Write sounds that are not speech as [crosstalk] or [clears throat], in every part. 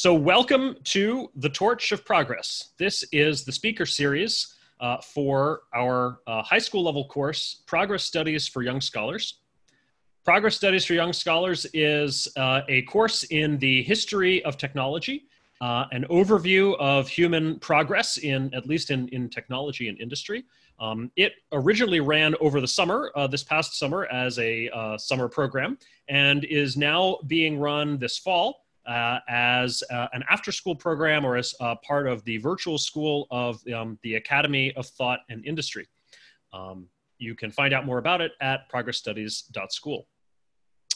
So, welcome to the Torch of Progress. This is the speaker series uh, for our uh, high school level course, Progress Studies for Young Scholars. Progress Studies for Young Scholars is uh, a course in the history of technology, uh, an overview of human progress in, at least in, in technology and industry. Um, it originally ran over the summer, uh, this past summer, as a uh, summer program, and is now being run this fall uh, as uh, an after school program or as uh, part of the virtual school of um, the Academy of Thought and Industry. Um, you can find out more about it at progressstudies.school.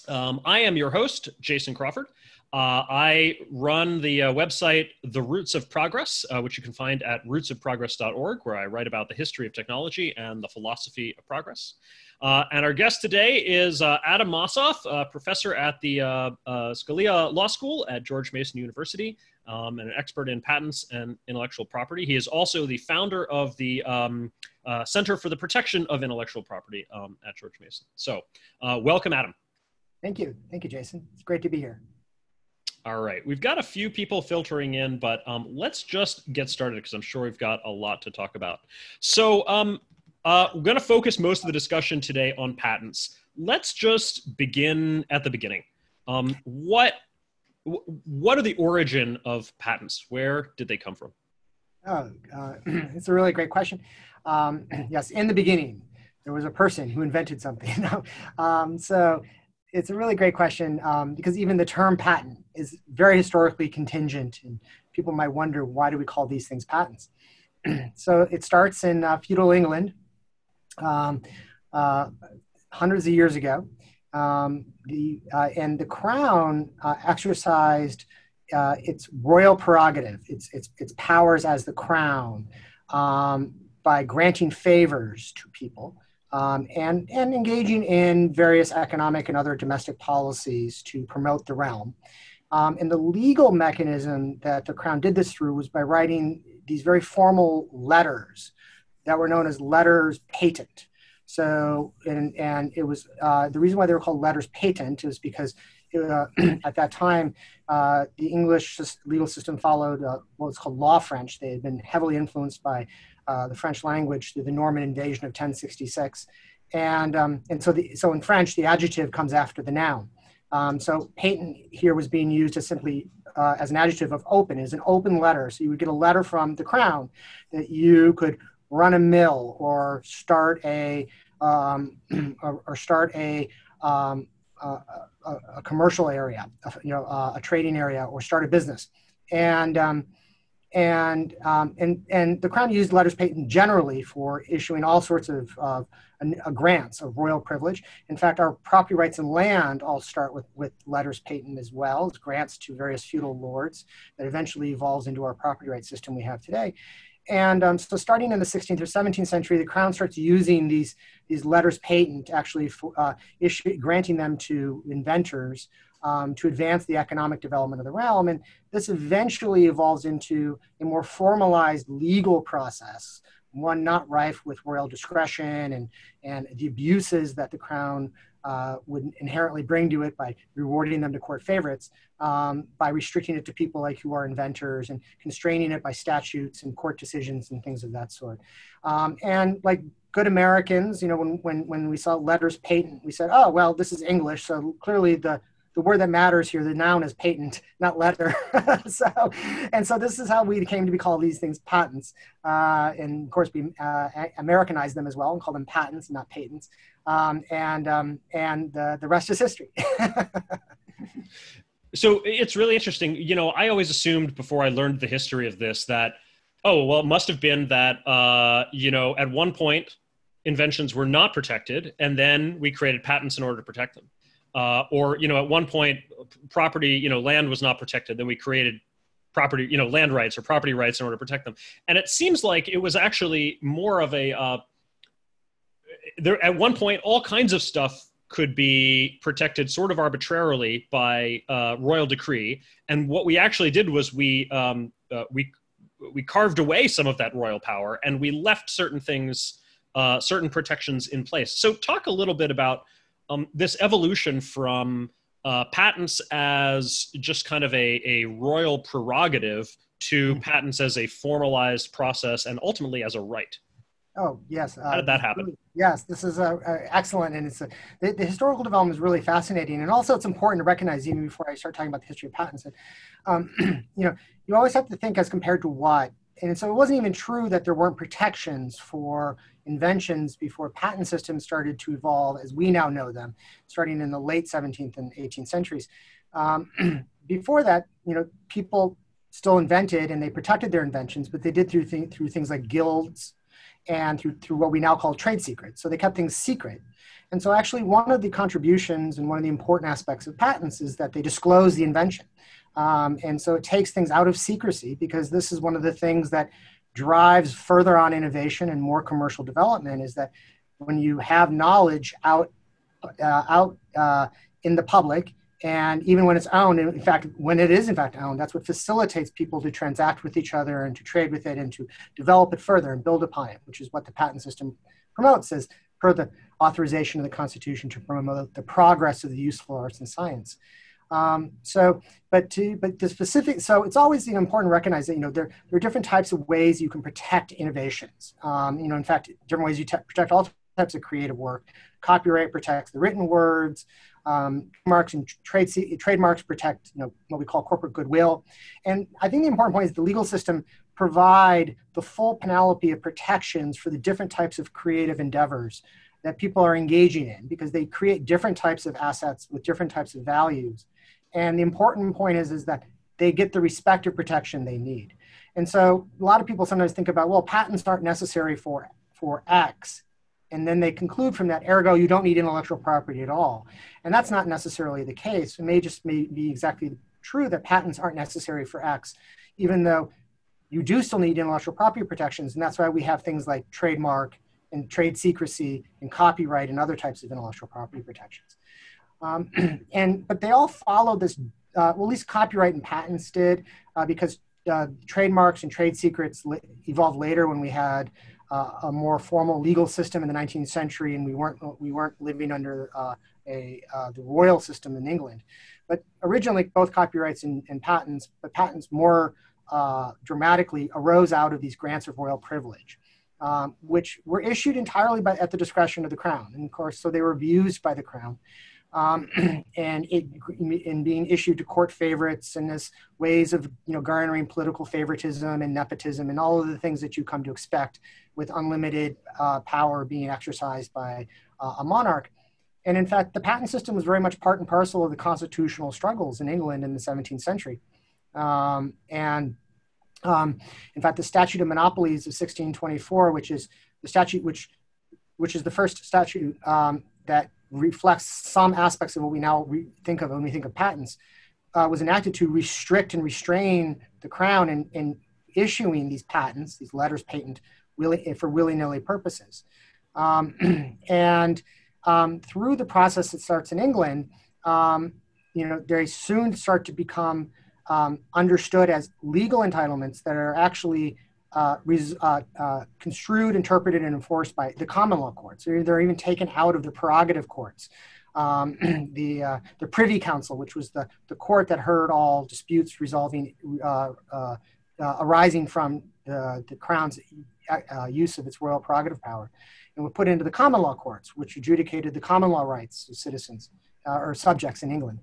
Um, I am your host, Jason Crawford. Uh, I run the uh, website The Roots of Progress, uh, which you can find at rootsofprogress.org, where I write about the history of technology and the philosophy of progress. Uh, and our guest today is uh, Adam Mossoff, professor at the uh, Scalia Law School at George Mason University, um, and an expert in patents and intellectual property. He is also the founder of the um, uh, Center for the Protection of Intellectual Property um, at George Mason. So, uh, welcome, Adam. Thank you. Thank you, Jason. It's great to be here. All right. We've got a few people filtering in, but um, let's just get started because I'm sure we've got a lot to talk about. So, um, uh, we're going to focus most of the discussion today on patents. Let's just begin at the beginning. Um, what what are the origin of patents? Where did they come from? Oh, uh, [clears throat] it's a really great question. Um, [clears throat] yes, in the beginning, there was a person who invented something. [laughs] um, so it's a really great question um, because even the term patent is very historically contingent, and people might wonder why do we call these things patents? [clears throat] so it starts in uh, feudal England um, uh, hundreds of years ago. Um, the, uh, and the crown uh, exercised uh, its royal prerogative, its, its, its powers as the crown, um, by granting favors to people um, and, and engaging in various economic and other domestic policies to promote the realm. Um, and the legal mechanism that the crown did this through was by writing these very formal letters that were known as letters patent. So, and, and it was uh, the reason why they were called letters patent is because uh, [clears throat] at that time, uh, the English legal system followed uh, what was called law French. They had been heavily influenced by uh, the French language through the Norman invasion of 1066. And, um, and so, the, so in French, the adjective comes after the noun. Um, so patent here was being used as simply uh, as an adjective of open, is an open letter. So you would get a letter from the crown that you could run a mill or start a um, [clears throat] or, or, start a, um, a, a, commercial area, a, you know, a trading area, or start a business. And um, and um, and and the crown used letters patent generally for issuing all sorts of uh, grants of royal privilege. In fact, our property rights and land all start with with letters patent as well as grants to various feudal lords that eventually evolves into our property rights system we have today. And um, so starting in the 16th or 17th century, the crown starts using these, these letters patent, actually for, uh, issue, granting them to inventors um, to advance the economic development of the realm. And this eventually evolves into a more formalized legal process, one not rife with royal discretion and, and the abuses that the crown uh, would inherently bring to it by rewarding them to court favorites, um, by restricting it to people like who are inventors and constraining it by statutes and court decisions and things of that sort. Um, and like good Americans, you know, when, when, when we saw letters patent, we said, oh, well, this is English, so clearly the the word that matters here, the noun is patent, not letter. [laughs] so, and so this is how we came to be called these things patents. Uh, and of course, we uh, Americanized them as well and call them patents, not patents. Um, and um, and the, the rest is history. [laughs] so it's really interesting. You know, I always assumed before I learned the history of this that, oh, well, it must have been that, uh, you know, at one point, inventions were not protected, and then we created patents in order to protect them uh, or you know at one point property you know land was not protected. Then we created property you know land rights or property rights in order to protect them. And it seems like it was actually more of a uh, there at one point all kinds of stuff could be protected sort of arbitrarily by uh, royal decree. And what we actually did was we um, uh, we we carved away some of that royal power and we left certain things uh, certain protections in place. So talk a little bit about um, this evolution from uh, patents as just kind of a, a royal prerogative to mm-hmm. patents as a formalized process and ultimately as a right. Oh yes. Uh, How did that happen? Yes, this is a, a excellent, and it's a, the, the, historical development is really fascinating, and also it's important to recognize even before I start talking about the history of patents that, um, [clears throat] you know, you always have to think as compared to what, and so it wasn't even true that there weren't protections for inventions before patent systems started to evolve as we now know them, starting in the late 17th and 18th centuries. Um, [clears throat] before that, you know, people still invented and they protected their inventions, but they did through th- through things like guilds and through, through what we now call trade secrets. So they kept things secret. And so actually one of the contributions and one of the important aspects of patents is that they disclose the invention. Um, and so it takes things out of secrecy because this is one of the things that drives further on innovation and more commercial development is that when you have knowledge out uh, out uh, in the public and even when it's owned in fact when it is in fact owned that's what facilitates people to transact with each other and to trade with it and to develop it further and build upon it which is what the patent system promotes as per the authorization of the constitution to promote the progress of the useful arts and science um, so, but to but the specific, so it's always you know, important to recognize that you know there, there are different types of ways you can protect innovations. Um, you know, in fact, different ways you te- protect all types of creative work. Copyright protects the written words um, marks and trade trademarks protect you know what we call corporate goodwill and i think the important point is the legal system provide the full panoply of protections for the different types of creative endeavors that people are engaging in because they create different types of assets with different types of values and the important point is is that they get the respective protection they need. And so a lot of people sometimes think about well patents aren't necessary for for x. And then they conclude from that ergo you don't need intellectual property at all. And that's not necessarily the case. It may just may be exactly true that patents aren't necessary for x even though you do still need intellectual property protections. And that's why we have things like trademark and trade secrecy and copyright and other types of intellectual property protections um, [clears throat] and but they all follow this uh, well at least copyright and patents did uh, because uh, trademarks and trade secrets li- evolved later when we had uh, a more formal legal system in the 19th century, and we weren't we weren't living under uh, a uh, the royal system in England. But originally, both copyrights and, and patents, but patents more dramatically arose out of these grants of royal privilege, um, which were issued entirely by, at the discretion of the crown, and of course, so they were abused by the crown um, [clears throat] and it in being issued to court favorites and as ways of you know garnering political favoritism and nepotism and all of the things that you come to expect with unlimited uh, power being exercised by uh, a monarch. And in fact, the patent system was very much part and parcel of the constitutional struggles in England in the 17th century. Um, and um, in fact, the Statute of Monopolies of 1624, which is the statute which which is the first statute um, that reflects some aspects of what we now re- think of when we think of patents, uh, was enacted to restrict and restrain the crown in, in issuing these patents, these letters patent, really for willy-nilly purposes. Um, [clears throat] and um, through the process that starts in England, um, you know, they soon start to become um, understood as legal entitlements that are actually uh, res, uh, uh, construed, interpreted, and enforced by the common law courts. They're, they're even taken out of the prerogative courts. Um, [clears throat] the, uh, the Privy Council, which was the, the court that heard all disputes resolving uh, uh, arising from the, the crown's use of its royal prerogative power, and were put into the common law courts, which adjudicated the common law rights of citizens or subjects in England.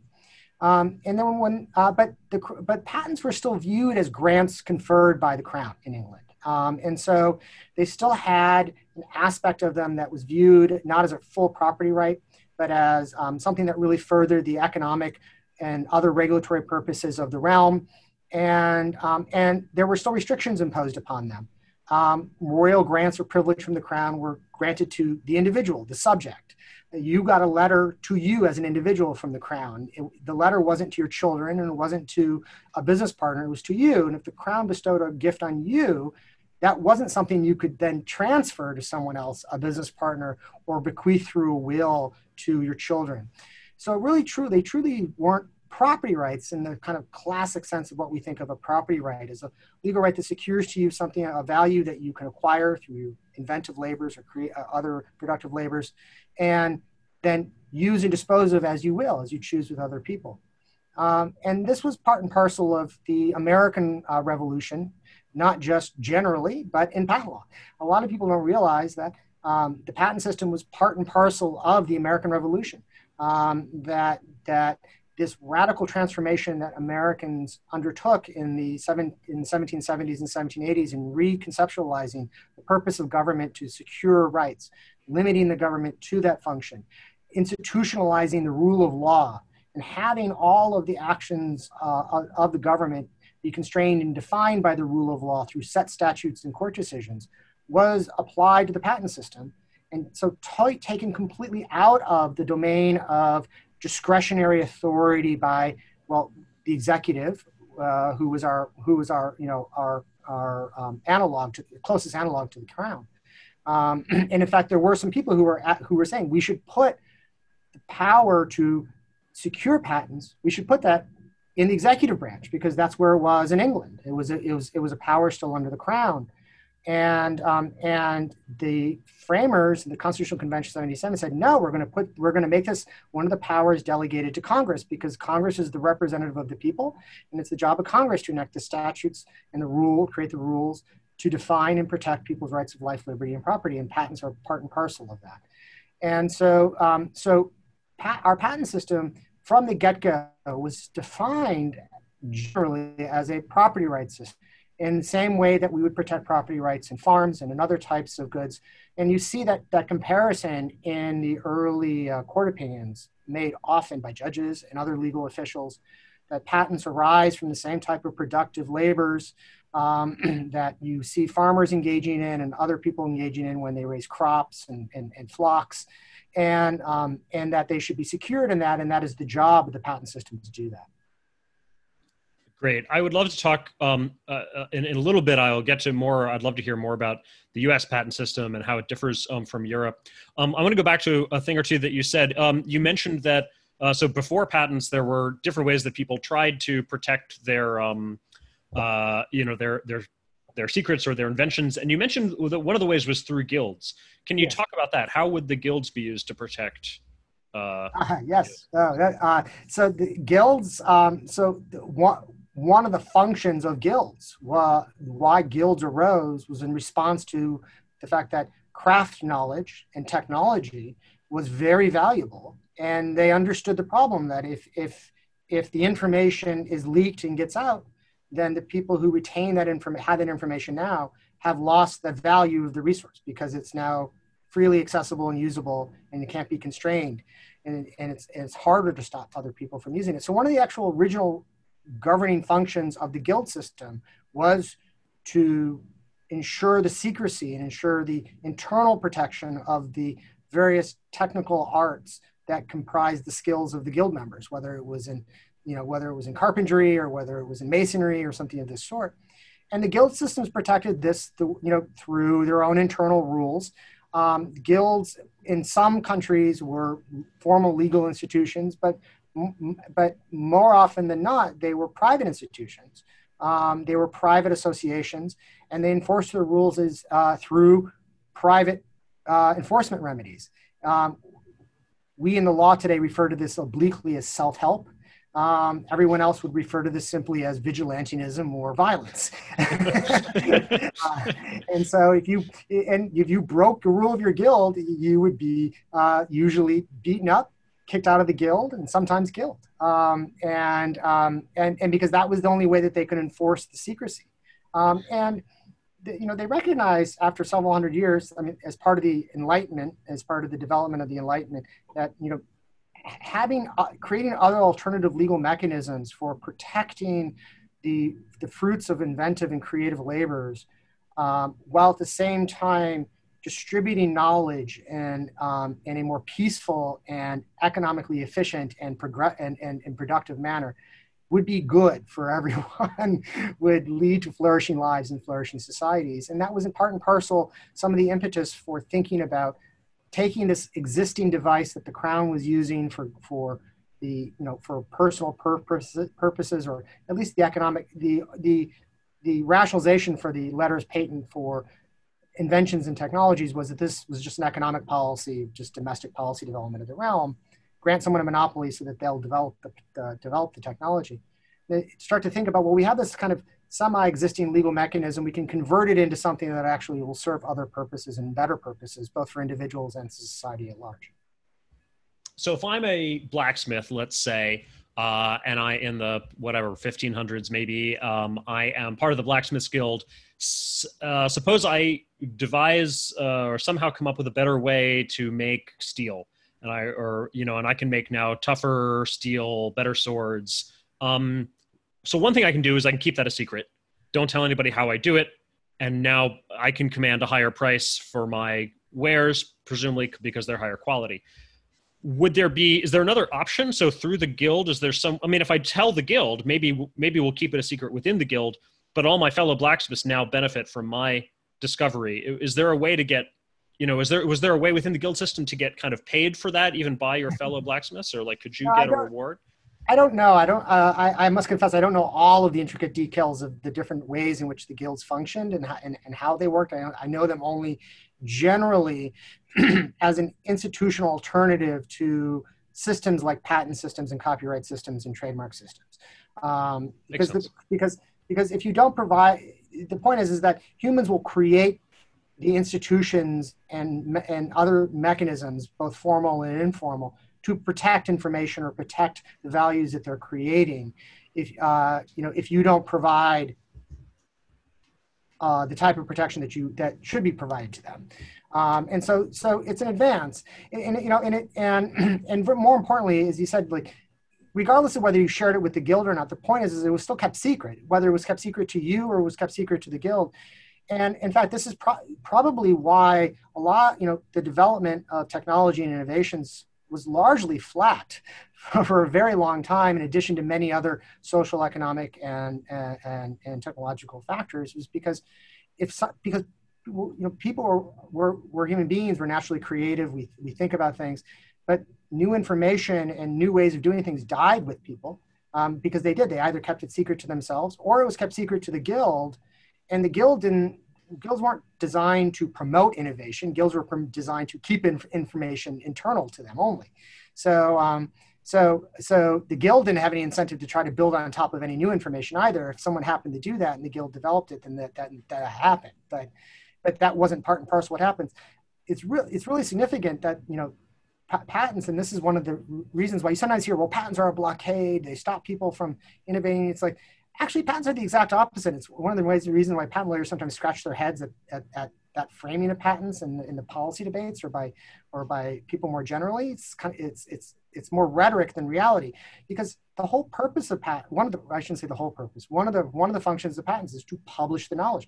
Um, and then when, uh, but the but patents were still viewed as grants conferred by the crown in England, um, and so they still had an aspect of them that was viewed not as a full property right, but as um, something that really furthered the economic and other regulatory purposes of the realm, and um, and there were still restrictions imposed upon them. Um, royal grants or privilege from the crown were granted to the individual, the subject you got a letter to you as an individual from the crown. It, the letter wasn't to your children and it wasn't to a business partner, it was to you. And if the crown bestowed a gift on you, that wasn't something you could then transfer to someone else, a business partner, or bequeath through a will to your children. So, really, true, they truly weren't property rights in the kind of classic sense of what we think of a property right as a legal right that secures to you something a value that you can acquire through inventive labors or create uh, other productive labors and then use and dispose of as you will, as you choose with other people. Um, and this was part and parcel of the American uh, Revolution, not just generally, but in patent law. A lot of people don't realize that um, the patent system was part and parcel of the American Revolution. Um, that that this radical transformation that Americans undertook in the seven, in 1770s and 1780s in reconceptualizing the purpose of government to secure rights, limiting the government to that function, institutionalizing the rule of law, and having all of the actions uh, of the government be constrained and defined by the rule of law through set statutes and court decisions was applied to the patent system. And so t- taken completely out of the domain of discretionary authority by, well, the executive, uh, who was our, who was our, you know, our, our um, analog to the closest analog to the crown. Um, [clears throat] and in fact, there were some people who were at, who were saying we should put the power to secure patents. We should put that in the executive branch because that's where it was in England. It was a, it was it was a power still under the crown and um, and the framers the constitutional convention 77 said no we're going to put we're going to make this one of the powers delegated to congress because congress is the representative of the people and it's the job of congress to enact the statutes and the rule create the rules to define and protect people's rights of life liberty and property and patents are part and parcel of that. And so um, so pat, our patent system from the get-go was defined generally as a property rights system in the same way that we would protect property rights in farms and in other types of goods. And you see that, that comparison in the early uh, court opinions made often by judges and other legal officials that patents arise from the same type of productive labors um, [clears throat] that you see farmers engaging in and other people engaging in when they raise crops and, and, and flocks, and, um, and that they should be secured in that, and that is the job of the patent system to do that. Great. I would love to talk um, uh, uh, in, in, a little bit. I'll get to more. I'd love to hear more about the U.S. patent system and how it differs um, from Europe. Um, I want to go back to a thing or two that you said. Um, you mentioned that uh, so before patents, there were different ways that people tried to protect their, um, uh, you know, their their their secrets or their inventions. And you mentioned that one of the ways was through guilds. Can you talk about that? How would the guilds be used to protect? Uh, uh yes. Uh, uh, so the guilds. Um, so what one of the functions of guilds, why guilds arose, was in response to the fact that craft knowledge and technology was very valuable, and they understood the problem that if if if the information is leaked and gets out, then the people who retain that information, have that information now, have lost the value of the resource because it's now freely accessible and usable, and it can't be constrained, and, and it's and it's harder to stop other people from using it. So one of the actual original governing functions of the guild system was to ensure the secrecy and ensure the internal protection of the various technical arts that comprise the skills of the guild members, whether it was in, you know, whether it was in carpentry or whether it was in masonry or something of this sort. And the guild systems protected this, you know, through their own internal rules. Um, guilds in some countries were formal legal institutions, but but more often than not, they were private institutions. Um, they were private associations, and they enforced their rules as, uh, through private uh, enforcement remedies. Um, we in the law today refer to this obliquely as self help. Um, everyone else would refer to this simply as vigilantism or violence. [laughs] uh, and so, if you and if you broke the rule of your guild, you would be uh, usually beaten up kicked out of the guild and sometimes killed. Um, and, um, and, and because that was the only way that they could enforce the secrecy. Um, and, you know, they recognized after several hundred years, I mean, as part of the Enlightenment, as part of the development of the Enlightenment, that, you know, having, uh, creating other alternative legal mechanisms for protecting the, the fruits of inventive and creative labors, um, while at the same time distributing knowledge in, um, in a more peaceful and economically efficient and, progr- and, and, and productive manner would be good for [laughs] everyone, would lead to flourishing lives and flourishing societies. And that was in part and parcel some of the impetus for thinking about taking this existing device that the crown was using for, for the, you know, for personal purposes, purposes or at least the economic, the, the, the rationalization for the letters patent for inventions and technologies was that this was just an economic policy, just domestic policy development of the realm. Grant someone a monopoly so that they'll develop the, the develop the technology. They start to think about well, we have this kind of semi-existing legal mechanism. We can convert it into something that actually will serve other purposes and better purposes, both for individuals and society at large. So if I'm a blacksmith, let's say, uh, and I in the whatever 1500s maybe, um, I am part of the blacksmiths guild. Uh, suppose I devise uh, or somehow come up with a better way to make steel, and I or you know, and I can make now tougher steel, better swords. Um, so one thing I can do is I can keep that a secret. Don't tell anybody how I do it, and now I can command a higher price for my wares, presumably because they're higher quality would there be is there another option so through the guild is there some i mean if i tell the guild maybe maybe we'll keep it a secret within the guild but all my fellow blacksmiths now benefit from my discovery is there a way to get you know is there was there a way within the guild system to get kind of paid for that even by your fellow [laughs] blacksmiths or like could you no, get a reward I don't know. I don't. Uh, I, I must confess, I don't know all of the intricate details of the different ways in which the guilds functioned and how, and, and how they worked. I, I know them only generally [clears throat] as an institutional alternative to systems like patent systems and copyright systems and trademark systems. Um, because, the, because, because if you don't provide, the point is, is that humans will create the institutions and, and other mechanisms, both formal and informal, to protect information or protect the values that they're creating. If, uh, you know, if you don't provide uh, the type of protection that you that should be provided to them. Um, and so, so it's an advance, and, and, you know, and it, and [clears throat] and more importantly, as you said, like regardless of whether you shared it with the guild or not, the point is, is it was still kept secret, whether it was kept secret to you or was kept secret to the guild. And in fact, this is pro- probably why a lot, you know, the development of technology and innovations was largely flat [laughs] for a very long time, in addition to many other social, economic, and and, and technological factors, was because if so, because you know people are, we're, we're human beings, we're naturally creative, we we think about things, but new information and new ways of doing things died with people um, because they did. They either kept it secret to themselves or it was kept secret to the guild, and the guild didn't guilds weren't designed to promote innovation. Guilds were designed to keep inf- information internal to them only. So, um, so, so the guild didn't have any incentive to try to build on top of any new information either. If someone happened to do that and the guild developed it, then that that, that happened. But, but that wasn't part and parcel what happens. It's really it's really significant that you know patents, and this is one of the reasons why you sometimes hear, well, patents are a blockade. They stop people from innovating. It's like actually patents are the exact opposite. It's one of the ways the reason why patent lawyers sometimes scratch their heads at, at, at that framing of patents and in, in the policy debates or by or by people more generally. It's kind of, it's it's it's more rhetoric than reality because the whole purpose of patent one of the I shouldn't say the whole purpose one of the one of the functions of patents is to publish the knowledge.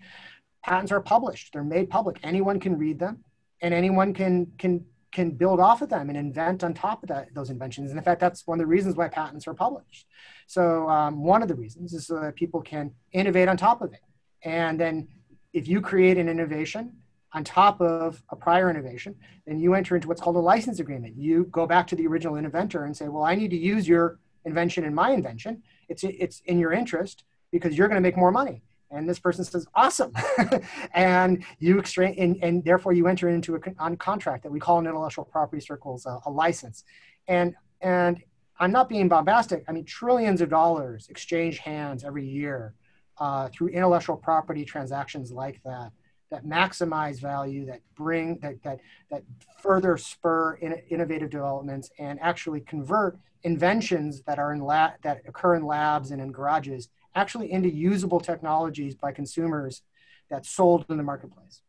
Patents are published; they're made public. Anyone can read them, and anyone can can can build off of them and invent on top of that, those inventions. And in fact, that's one of the reasons why patents are published. So um, one of the reasons is so that people can innovate on top of it. And then if you create an innovation on top of a prior innovation, then you enter into what's called a license agreement. You go back to the original inventor and say, well, I need to use your invention in my invention. It's, it's in your interest because you're going to make more money and this person says awesome. [laughs] And you exchange and, and, therefore you enter into a on contract that we call in intellectual property circles a, a, license. And and i'm not being bombastic. I mean trillions of dollars exchange hands every year uh, through intellectual property transactions like that that maximize value that bring that that that further spur in, innovative developments and actually convert inventions that are in lab that occur in labs and in garages actually into usable technologies by consumers that's sold in the marketplace.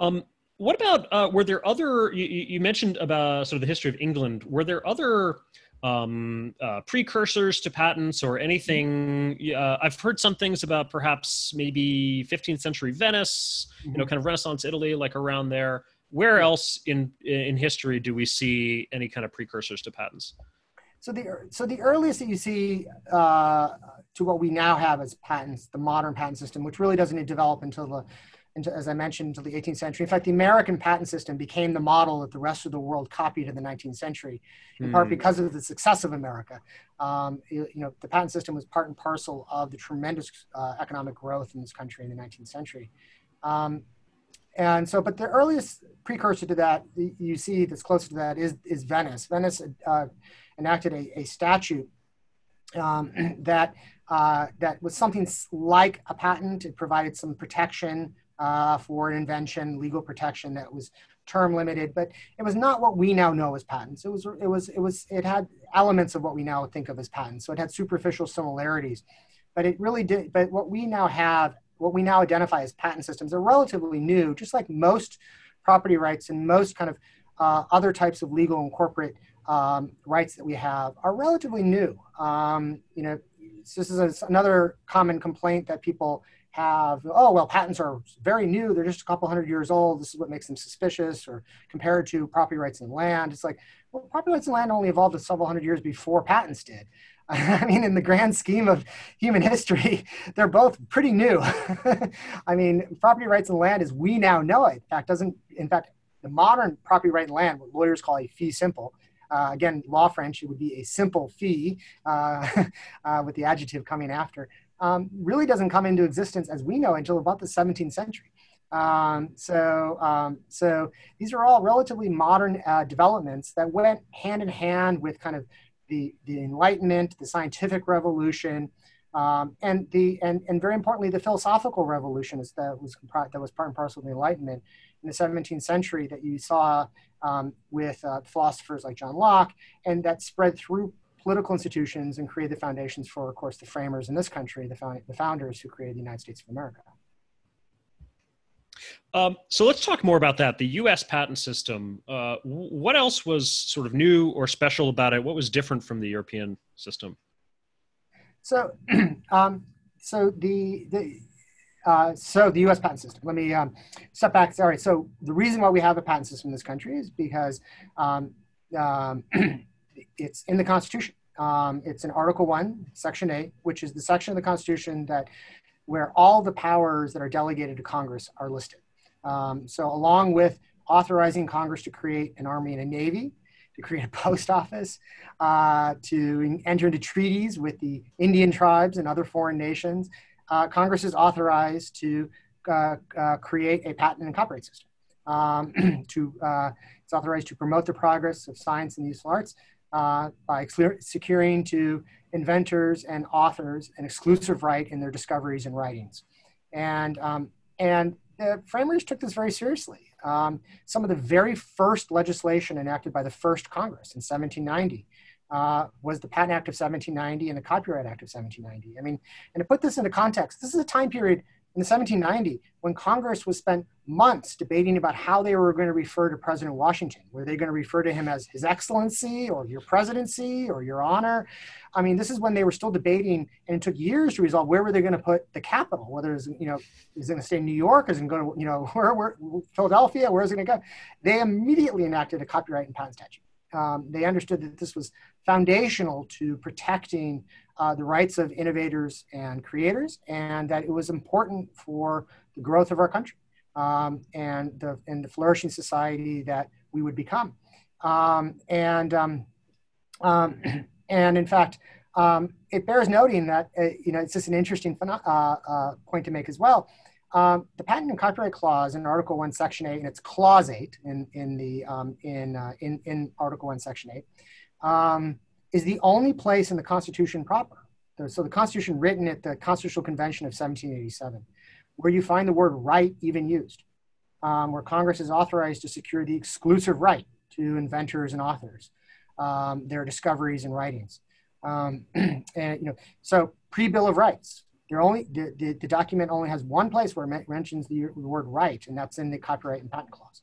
Um, what about uh, were there other? You, you, mentioned about sort of the history of England. Were there other um, uh, precursors to patents or anything? Uh, I've heard some things about perhaps maybe 15th century Venice, mm-hmm. you know, mm-hmm. kind of Renaissance Italy, like around there. Where else in in history do we see any kind of precursors to patents? So the so the earliest that you see uh, to what we now have as patents, the modern patent system, which really doesn't develop until the into, as I mentioned, until the 18th century. In fact, the American patent system became the model that the rest of the world copied in the 19th century, in mm. part hmm. because of the success of America. Um, you, you, know, the patent system was part and parcel of the tremendous uh, economic growth in this country in the 19th century. Um, and so, but the earliest precursor to that you see that's closer to that is, is Venice. Venice uh, enacted a, a statute um, [clears throat] that, uh, that was something like a patent. It provided some protection uh, for an invention, legal protection that was term limited, but it was not what we now know as patents. It was, it was, it was, it had elements of what we now think of as patents. So it had superficial similarities, but it really did. But what we now have, what we now identify as patent systems, are relatively new, just like most property rights and most kind of uh, other types of legal and corporate um, rights that we have are relatively new. Um, you know, this is a, another common complaint that people have, oh, well, patents are very new. They're just a couple hundred years old. This is what makes them suspicious or compared to property rights and land. It's like, well, property rights and land only evolved several hundred years before patents did. [laughs] I mean, in the grand scheme of human history, [laughs] they're both pretty new. [laughs] I mean, property rights and land as we now know it, in fact, doesn't, in fact, the modern property right and land, what lawyers call a fee simple, uh, again, law French, it would be a simple fee uh, [laughs] uh, with the adjective coming after um, really doesn't come into existence as we know until about the 17th century. Um, so, um, so these are all relatively modern uh, developments that went hand in hand with kind of the, the Enlightenment, the scientific revolution, um, and the and, and very importantly the philosophical revolution is that was that was part and parcel of the Enlightenment in the 17th century that you saw um, with uh, philosophers like John Locke, and that spread through political institutions and create the foundations for, of course, the framers in this country, the, found, the founders who created the United States of America. Um, so let's talk more about that. The U.S. patent system. Uh, what else was sort of new or special about it? What was different from the European system? So, [clears throat] um, so the the uh, so the U.S. patent system. Let me um, step back. Sorry. So the reason why we have a patent system in this country is because um, um [clears throat] it's in the Constitution. Um, it's in Article 1, Section 8, which is the section of the Constitution that where all the powers that are delegated to Congress are listed. Um, so along with authorizing Congress to create an army and a navy, to create a [laughs] post office, uh, to enter into treaties with the Indian tribes and other foreign nations, uh, Congress is authorized to uh, uh create a patent and copyright system. Um, [clears throat] to, uh, it's authorized to promote the progress of science and the useful arts, uh, by securing to inventors and authors an exclusive right in their discoveries and writings. And, um, and the framers took this very seriously. Um, some of the very first legislation enacted by the first Congress in 1790 uh, was the Patent Act of 1790 and the Copyright Act of 1790. I mean, and to put this into context, this is a time period in the 1790 when Congress was spent months debating about how they were going to refer to President Washington. Were they going to refer to him as His Excellency or Your Presidency or Your Honor? I mean, this is when they were still debating, and it took years to resolve where were they going to put the capital. Whether it's you know is it going to stay in New York, is it going to you know [laughs] where, where Philadelphia, where is it going to go? They immediately enacted a copyright and patent statute. Um, they understood that this was foundational to protecting uh, the rights of innovators and creators, and that it was important for the growth of our country um, and the and the flourishing society that we would become. Um, and um, um [clears throat] and in fact, um, it bears noting that uh, you know it's just an interesting uh, uh, point to make as well. Um, the patent and copyright clause in Article One, Section Eight, and it's Clause Eight in in the in, uh, in in Article One, Section Eight is the only place in the Constitution proper. So the Constitution written at the Constitutional Convention of 1787, where you find the word right even used, um, where Congress is authorized to secure the exclusive right to inventors and authors, um, their discoveries and writings. Um, [clears throat] and you know, so pre-Bill of Rights, only the, the, the, document only has one place where it mentions the, word right, and that's in the Copyright and Patent Clause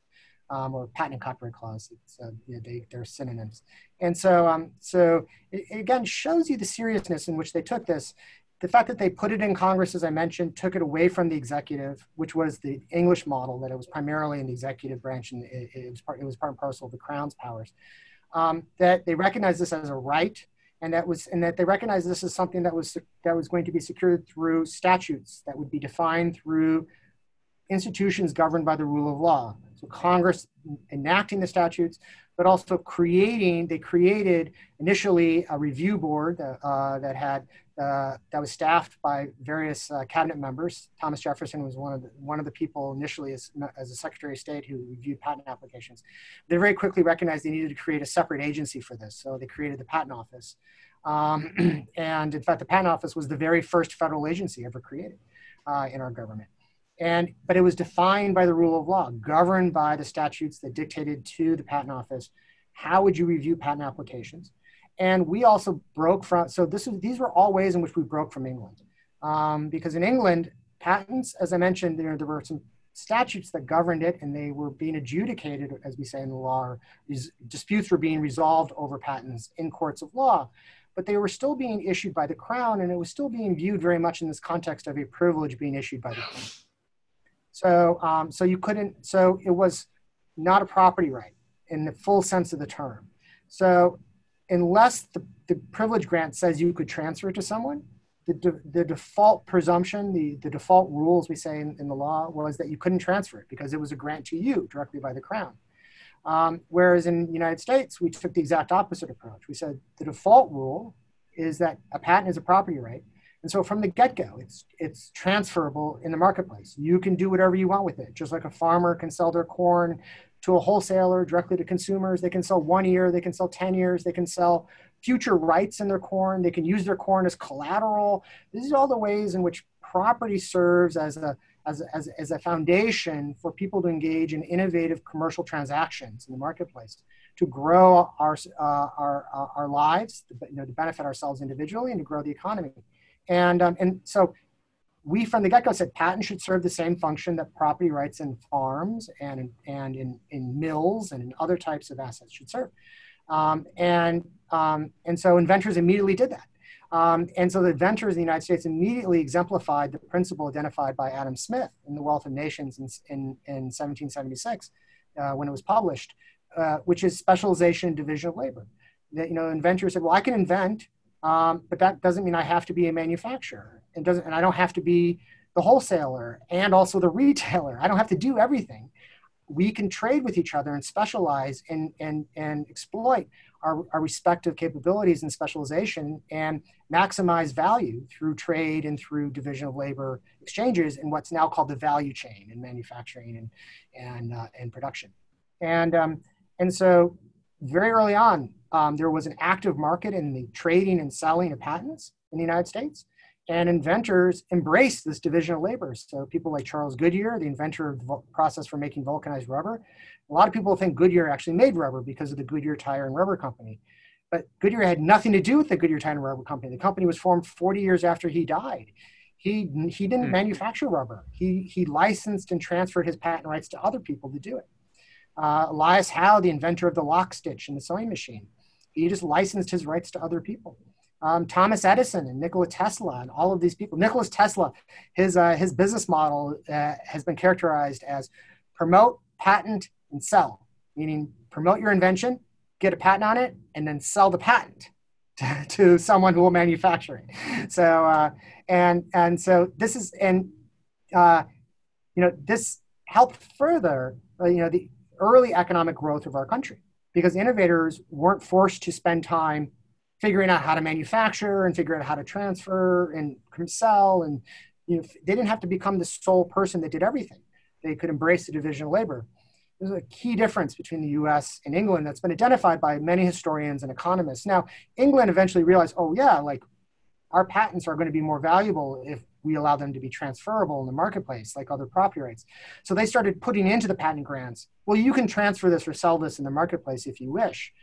um, or patent and copyright clause. Uh, you know, they, they're synonyms. And so, um, so it, it, again shows you the seriousness in which they took this. The fact that they put it in Congress, as I mentioned, took it away from the executive, which was the English model, that it was primarily in the executive branch and it, it was, part, it was part and parcel of the Crown's powers. Um, that they recognized this as a right and that was and that they recognized this as something that was that was going to be secured through statutes that would be defined through institutions governed by the rule of law So Congress enacting the statutes, but also creating, they created initially a review board uh, that had, uh, that was staffed by various uh, cabinet members. Thomas Jefferson was one of the, one of the people initially as, as a Secretary of State who reviewed patent applications. They very quickly recognized they needed to create a separate agency for this. So they created the Patent Office. Um, [clears throat] and in fact, the Patent Office was the very first federal agency ever created uh, in our government. And, but it was defined by the rule of law, governed by the statutes that dictated to the Patent Office how would you review patent applications. And we also broke from, so this is, these were all ways in which we broke from England. Um, because in England, patents, as I mentioned, there, there were some statutes that governed it and they were being adjudicated, as we say in the law, these disputes were being resolved over patents in courts of law but they were still being issued by the crown and it was still being viewed very much in this context of a privilege being issued by the crown. So, um, so you couldn't, so it was not a property right in the full sense of the term. So unless the, the privilege grant says you could transfer it to someone, the, de, the default presumption, the, the default rules we say in, in the law was that you couldn't transfer it because it was a grant to you directly by the crown. Um, whereas in the United States, we took the exact opposite approach. We said the default rule is that a patent is a property right and so from the get-go, it's it's transferable in the marketplace. You can do whatever you want with it, just like a farmer can sell their corn to a wholesaler directly to consumers. They can sell one year, they can sell 10 years, they can sell future rights in their corn, they can use their corn as collateral. These are all the ways in which property serves as a as, as, as a foundation for people to engage in innovative commercial transactions in the marketplace to grow our, uh, our, uh, our lives, you know, to benefit ourselves individually and to grow the economy. And, um, and so we from the get-go said patent should serve the same function that property rights in farms and, and in, in mills and in other types of assets should serve. Um, and, um, and so inventors immediately did that. Um, and so the inventors in the United States immediately exemplified the principle identified by Adam Smith in The Wealth of Nations in, in, in 1776 uh, when it was published, uh, which is specialization and division of labor. That, you know, inventors said, well, I can invent um, but that doesn't mean I have to be a manufacturer. It doesn't, and I don't have to be the wholesaler and also the [laughs] retailer. I don't have to do everything. We can trade with each other and specialize and, and, and exploit our, our respective capabilities and specialization and maximize value through trade and through division of labor exchanges in what's now called the value chain in manufacturing and, and, uh, and production. And, um, and so very early on, um, there was an active market in the trading and selling of patents in the United States. And inventors embraced this division of labor. So people like Charles Goodyear, the inventor of the process for making vulcanized rubber. A lot of people think Goodyear actually made rubber because of the Goodyear Tire and Rubber Company. But Goodyear had nothing to do with the Goodyear Tire and Rubber Company. The company was formed 40 years after he died. He, he didn't hmm. manufacture rubber. He, he licensed and transferred his patent rights to other people to do it. Uh, Elias Howe, the inventor of the lock stitch and the sewing machine, he just licensed his rights to other people. Um, Thomas Edison and Nikola Tesla and all of these people. Nikola Tesla, his, uh, his business model uh, has been characterized as promote, patent, and sell, meaning promote your invention, get a patent on it, and then sell the patent [laughs] to, to someone who will manufacture it. So, uh, and, and so this is, and, uh, you know, this helped further, uh, you know, the early economic growth of our country because innovators weren't forced to spend time figuring out how to manufacture and figure out how to transfer and sell and you know they didn't have to become the sole person that did everything. They could embrace the division of labor. There's a key difference between the us and england that's been identified by many historians and economists. Now england eventually realized oh yeah like our patents are going to be more valuable if we allow them to be transferable in the marketplace like other property rights. So they started putting into the patent grants, well, you can transfer this or sell this in the marketplace if you wish.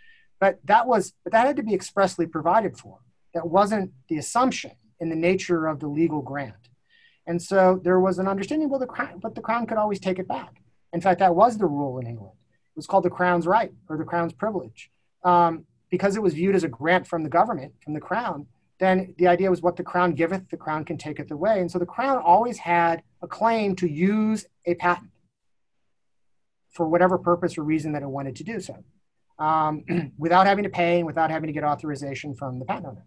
But that was but that had to be expressly provided for. That wasn't the assumption in the nature of the legal grant. And so there was an understanding, well, the crown, but the crown could always take it back. In fact, that was the rule in England. It was called the crown's right or the crown's privilege. Um, because it was viewed as a grant from the government, from the crown, then the idea was what the crown giveth, the crown can take it away. And so the crown always had a claim to use a patent for whatever purpose or reason that it wanted to do so, um, [clears throat] without having to pay and without having to get authorization from the patent owner.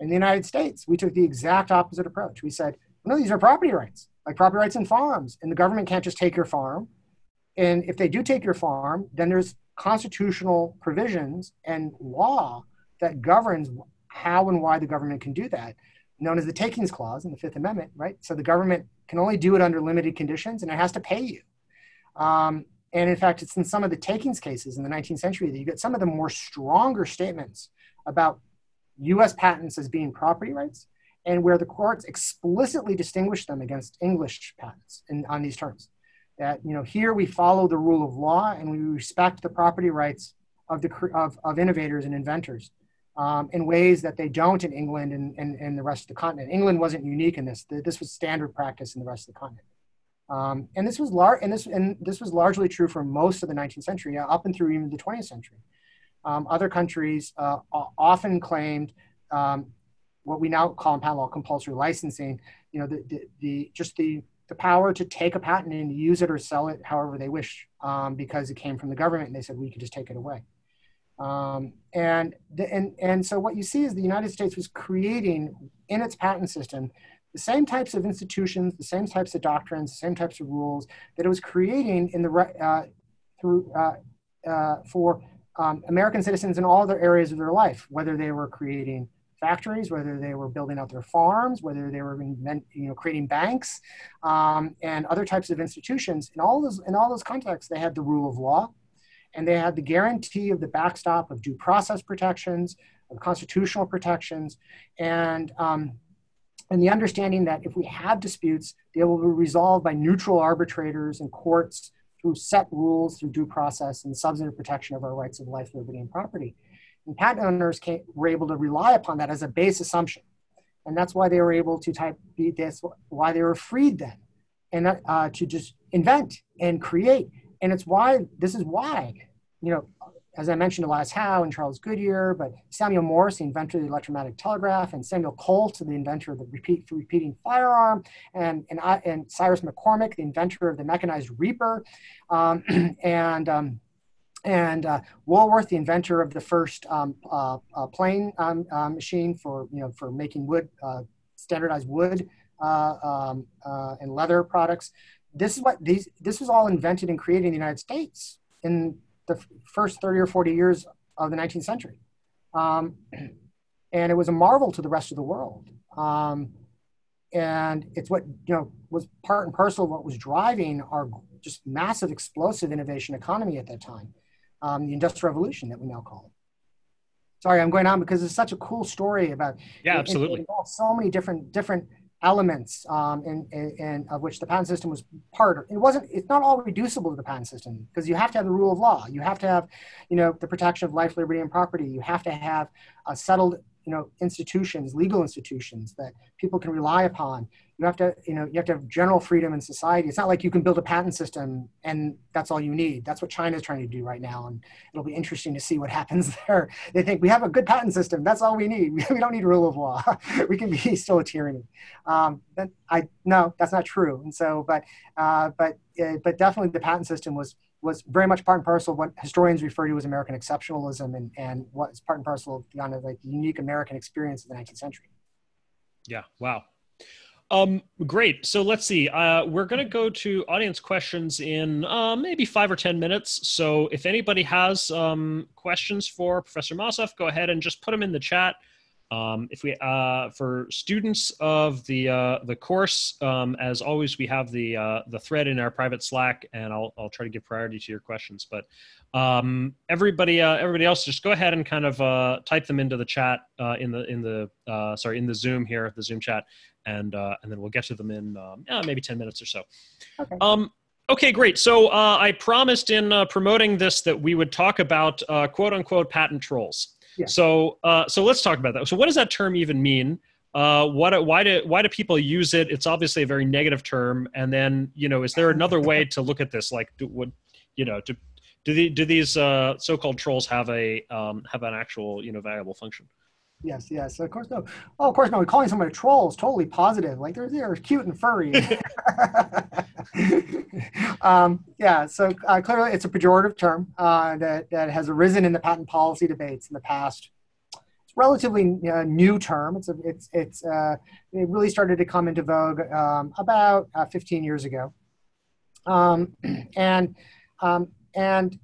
In the United States, we took the exact opposite approach. We said, no, these are property rights, like property rights in farms, and the government can't just take your farm and if they do take your farm, then there's constitutional provisions and law that governs how and why the government can do that, known as the takings clause in the Fifth Amendment, right? So the government can only do it under limited conditions and it has to pay you. Um, and in fact, it's in some of the takings cases in the 19th century that you get some of the more stronger statements about US patents as being property rights and where the courts explicitly distinguish them against English patents in, on these terms. That, you know, here we follow the rule of law and we respect the property rights of, the, of, of innovators and inventors um, in ways that they don't in England and, and, and the rest of the continent. England wasn't unique in this. This was standard practice in the rest of the continent. Um, and this was lar- and this and this was largely true for most of the 19th century, up and through even the 20th century. Um, other countries uh, often claimed um, what we now call in patent law compulsory licensing. You know, the, the, the, just the the power to take a patent and use it or sell it however they wish um, because it came from the government and they said we could just take it away. Um, and, the, and, and so what you see is the United States was creating in its patent system the same types of institutions, the same types of doctrines, the same types of rules that it was creating in the uh, through uh, uh, for um, American citizens in all other areas of their life, whether they were creating factories, whether they were building out their farms, whether they were you know creating banks um, and other types of institutions. In all those in all those contexts, they had the rule of law, and they had the guarantee of the backstop of due process protections, of constitutional protections, and um, and the understanding that if we have disputes, they will be resolved by neutral arbitrators and courts through set rules, through due process, and substantive protection of our rights of life, liberty, and property. And patent owners came, were able to rely upon that as a base assumption. And that's why they were able to type, that's why they were freed then, and uh, to just invent and create. And it's why, this is why, you know, as I mentioned, Elias Howe and Charles Goodyear, but Samuel Morse, the inventor of the electromagnetic telegraph, and Samuel Colt, the inventor of the repeat, repeating firearm, and, and, and Cyrus McCormick, the inventor of the mechanized reaper, um, [clears throat] and um, and uh, Woodworth, the inventor of the first um, uh, uh, plane um, uh, machine for you know for making wood, uh, standardized wood uh, um, and leather products. This is what these. This was all invented and created in the United States in the first 30 or 40 years of the 19th century. Um, [clears throat] and it was a marvel to the rest of the world. Um, and it's what, you know, was part and parcel of what was driving our just massive explosive innovation economy at that time, um, the industrial revolution that we now call it. Sorry, I'm going on because it's such a cool story about yeah, absolutely. so many different different elements um, in, in, in, of which the patent system was part. It wasn't. It's not all reducible to the patent system because you have to have the rule of law. You have to have, you know, the protection of life, liberty, and property. You have to have a settled you know institutions legal institutions that people can rely upon you have to you know you have to have general freedom in society. It's not like you can build a patent system and that's all you need. That's what china's trying to do right now and it'll be interesting to see what [laughs] happens there. They think we have a good patent system. That's all we need. [laughs] We don't need rule of law. [laughs] We can be still a tyranny. Um, i no that's not true. And so but uh, but uh, but definitely the patent system was was very much part and parcel of what historians refer to as American exceptionalism and, and what's part and parcel of the unique American experience of the 19th century. Yeah. Wow. Um, great. So let's see. Uh, we're going to go to audience questions in uh, maybe five or 10 minutes. So if anybody has um, questions for Professor Mossoff, go ahead and just put them in the chat. Um, if we uh, for students of the uh, the course, um, as always, we have the uh, the thread in our private Slack, and I'll I'll try to give priority to your questions. But um, everybody uh, everybody else, just go ahead and kind of uh, type them into the chat uh, in the in the sorry in the Zoom here, the Zoom chat, and and then we'll get to them in um, maybe ten minutes or so. Okay. Um, Okay, great. So uh, I promised in uh, promoting this that we would talk about uh, quote unquote patent trolls. So, uh, so let's talk about that. So, what does that term even mean? Uh, what, why do why do people use it? It's obviously a very negative term. And then, you know, is there another way to look at this? Like, do, would you know, do do, the, do these uh, so-called trolls have a um, have an actual you know valuable function? Yes, yes. Of course, no. Oh, of course, no. Calling someone a troll is totally positive. Like they're they're cute and furry. [laughs] um, yeah. So uh, clearly, it's a pejorative term uh, that that has arisen in the patent policy debates in the past. It's a relatively uh, new term. It's a, it's it's uh, it really started to come into vogue um, about uh, 15 years ago. Um, [clears throat] and um, and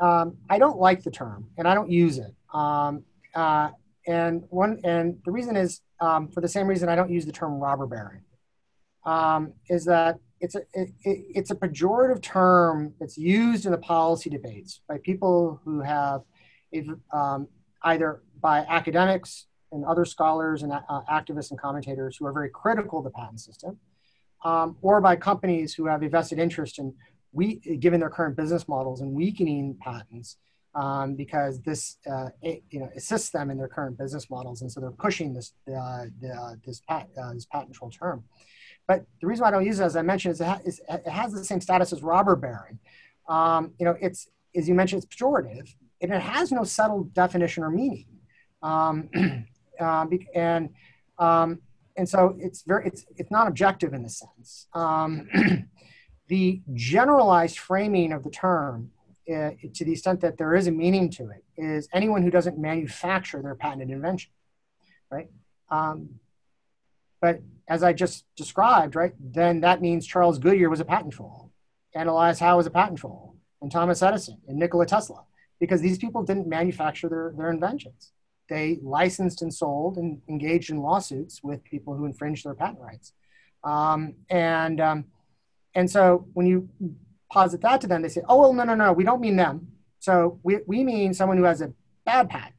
um, I don't like the term, and I don't use it. Um, uh, and one, and the reason is um, for the same reason I don't use the term robber baron, um, is that it's a it, it's a pejorative term that's used in the policy debates by people who have um, either by academics and other scholars and uh, activists and commentators who are very critical of the patent system, um, or by companies who have a vested interest in we given their current business models and weakening patents um, because this uh, it, you know assists them in their current business models, and so they're pushing this uh, the, uh, this, uh, this patent troll term. But the reason why I don't use it, as I mentioned, is it, ha- is it has the same status as robber baron. Um, you know, it's as you mentioned, it's pejorative, and it has no settled definition or meaning. Um, [clears throat] uh, and um, and so it's very it's it's not objective in the sense. Um, [clears throat] the generalized framing of the term, uh, to the extent that there is a meaning to it, is anyone who doesn't manufacture their patented invention, right? Um, but as I just described, right, then that means Charles Goodyear was a patent troll, and Elias Howe was a patent troll, and Thomas Edison and Nikola Tesla, because these people didn't manufacture their, their inventions. They licensed and sold and engaged in lawsuits with people who infringed their patent rights. Um, and, um, and so when you posit that to them, they say, oh, well, no, no, no, we don't mean them. So we, we mean someone who has a bad patent.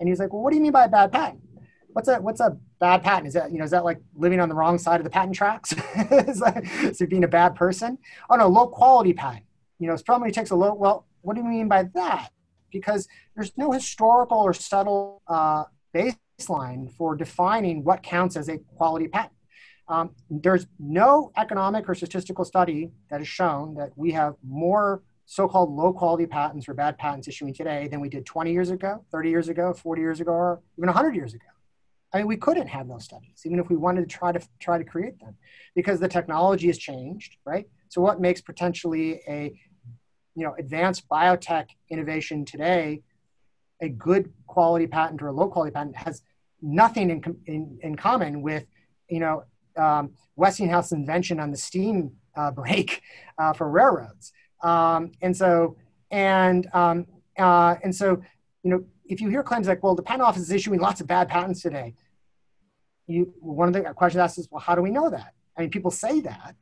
And he's like, well, what do you mean by a bad patent? What's a, what's a bad patent? Is that, you know, is that like living on the wrong side of the patent tracks? is, that, is it being a bad person? Oh no, low quality patent. You know, somebody takes a low, well, what do you mean by that? because there's no historical or subtle uh, baseline for defining what counts as a quality patent. Um, there's no economic or statistical study that has shown that we have more so-called low-quality patents or bad patents issuing today than we did 20 years ago, 30 years ago, 40 years ago, or even 100 years ago. I mean, we couldn't have those studies, even if we wanted to try to try to create them, because the technology has changed, right? So, what makes potentially a you know advanced biotech innovation today, a good quality patent or a low quality patent has nothing in, in, in common with you know um, Westinghouse invention on the steam uh, brake uh, for railroads. Um, and so and um, uh, and so you know if you hear claims like, well, the patent office is issuing lots of bad patents today, you one of the questions asked is, well, how do we know that? I mean, people say that,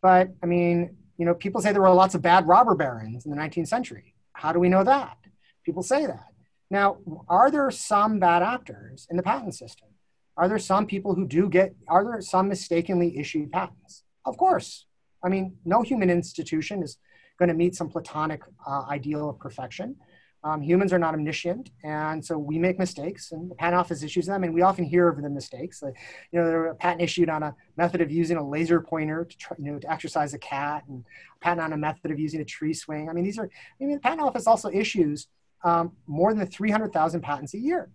but I mean, you know, people say there were lots of bad robber barons in the 19th century. How do we know that? People say that. Now, are there some bad actors in the patent system? Are there some people who do get, are there some mistakenly issued patents? Of course. I mean, no human institution is going to meet some platonic uh, ideal of perfection. Um, humans are not omniscient, and so we make mistakes, and the patent office issues them, and we often hear of the mistakes. Like, you know, there were a patent issued on a method of using a laser pointer to, try, you know, to exercise a cat, and a patent on a method of using a tree swing. I mean, these are. I mean, the patent office also issues um, more than 300,000 patents a year,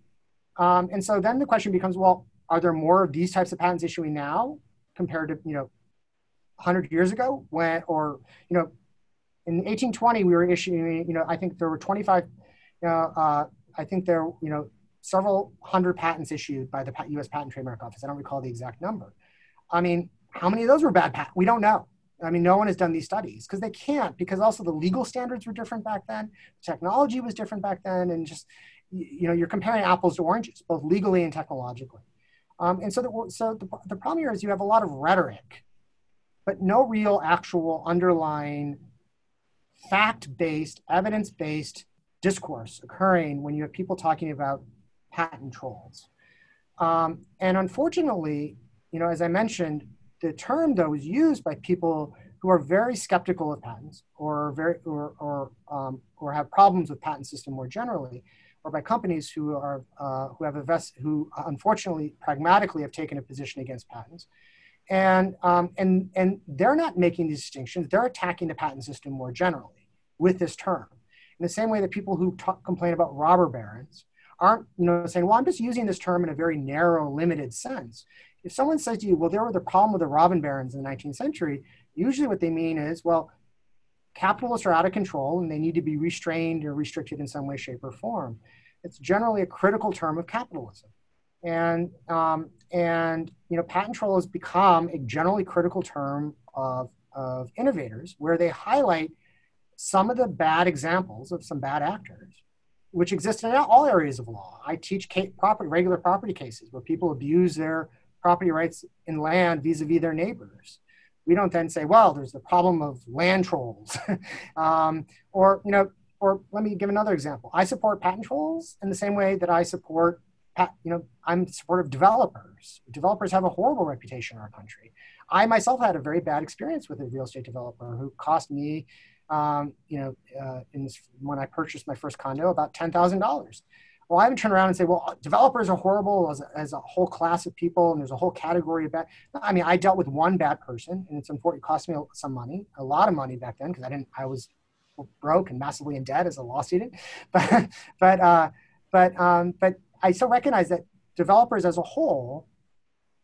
um, and so then the question becomes, well, are there more of these types of patents issuing now compared to you know 100 years ago when, or you know, in 1820 we were issuing you know i think there were 25 uh, uh, i think there you know several hundred patents issued by the us patent trademark office. I don't recall the exact number. I mean how many of those were bad patents we don't know. I mean no one has done these studies because they can't because also the legal standards were different back then technology was different back then and just you know you're comparing apples to oranges both legally and technologically um, and so, the, so the, the problem here is you have a lot of rhetoric but no real actual underlying fact-based, evidence-based discourse occurring when you have people talking about patent trolls. Um, and unfortunately, you know, as I mentioned, the term though is used by people who are very skeptical of patents or very or or, um, or have problems with patent system more generally, or by companies who are uh, who have a vest who unfortunately pragmatically have taken a position against patents and, um, and, and they're not making these distinctions. They're attacking the patent system more generally with this term. In the same way that people who talk, complain about robber barons aren't you know, saying, well, I'm just using this term in a very narrow, limited sense. If someone says to you, well, there were the problem with the robber barons in the 19th century, usually what they mean is, well, capitalists are out of control and they need to be restrained or restricted in some way, shape, or form. It's generally a critical term of capitalism. And, um, and you know, patent troll has become a generally critical term of, of innovators where they highlight some of the bad examples of some bad actors, which exist in all areas of law. I teach property, regular property cases where people abuse their property rights in land vis-a-vis their neighbors. We don't then say, well, there's the problem of land trolls, [laughs] um, or you know, or let me give another example. I support patent trolls in the same way that I support, you know, I'm supportive developers. Developers have a horrible reputation in our country. I myself had a very bad experience with a real estate developer who cost me, um, you know, uh, in this, when I purchased my first condo, about ten thousand dollars. Well, I haven't turned around and say, well, developers are horrible as a, as a whole class of people, and there's a whole category of bad. I mean, I dealt with one bad person, and it's important. It cost me some money, a lot of money back then, because I didn't. I was broke and massively in debt as a law student, [laughs] but but uh, but um, but I still recognize that developers as a whole,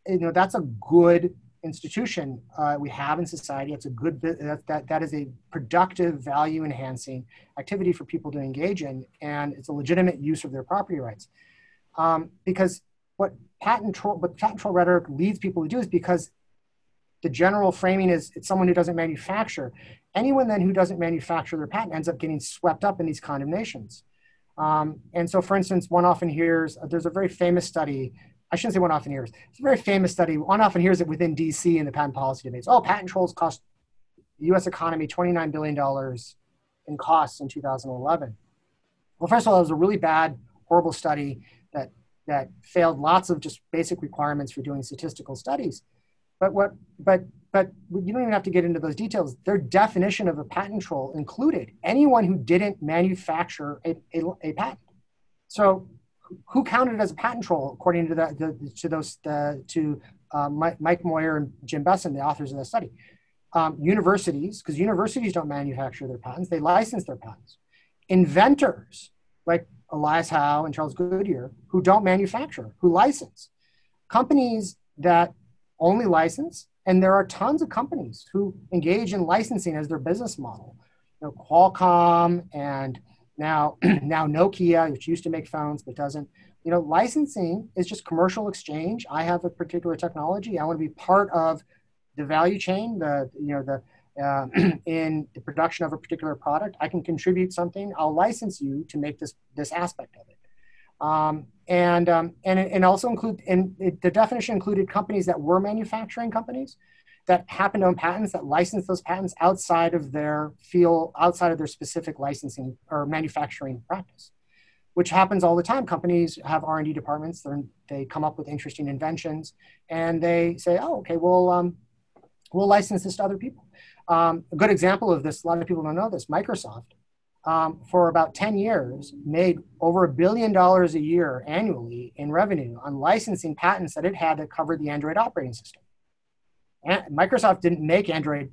you know, that's a good institution uh, we have in society. It's a good that, that that is a productive, value enhancing activity for people to engage in, and it's a legitimate use of their property rights. Um, because what patent troll, what patent troll rhetoric leads people to do is because the general framing is it's someone who doesn't manufacture. Anyone then who doesn't manufacture their patent ends up getting swept up in these condemnations. Um, and so, for instance, one often hears uh, there's a very famous study. I shouldn't say one often hears. It's a very famous study. One often hears it within DC in the patent policy debates. Oh, patent trolls cost the U.S. economy 29 billion dollars in costs in 2011. Well, first of all, it was a really bad, horrible study that that failed lots of just basic requirements for doing statistical studies. But what, but, but you don't even have to get into those details. Their definition of a patent troll included anyone who didn't manufacture a, a, a patent. So who counted as a patent troll according to the, the to those uh, to uh, Mike, Meurer and Jim Bessen, the authors of the study? Um, universities, because universities don't manufacture their patents, they license their patents. Inventors like Elias Howe and Charles Goodyear, who don't manufacture, who license. Companies that only license. And there are tons of companies who engage in licensing as their business model. You know, Qualcomm and now [clears throat] now Nokia, which used to make phones but doesn't. You know, licensing is just commercial exchange. I have a particular technology. I want to be part of the value chain. The you know the uh, [clears throat] in the production of a particular product. I can contribute something. I'll license you to make this this aspect of it. Um, and um, and and also include and it, the definition included companies that were manufacturing companies that happen to own patents that license those patents outside of their field outside of their specific licensing or manufacturing practice which happens all the time. Companies have r&d departments. They come up with interesting inventions and they say oh okay well um, we'll license this to other people. Um, a good example of this a lot of people don't know this microsoft um, for about 10 years made over a billion dollars a year annually in revenue on licensing patents that it had that covered the Android operating system. Microsoft didn't make Android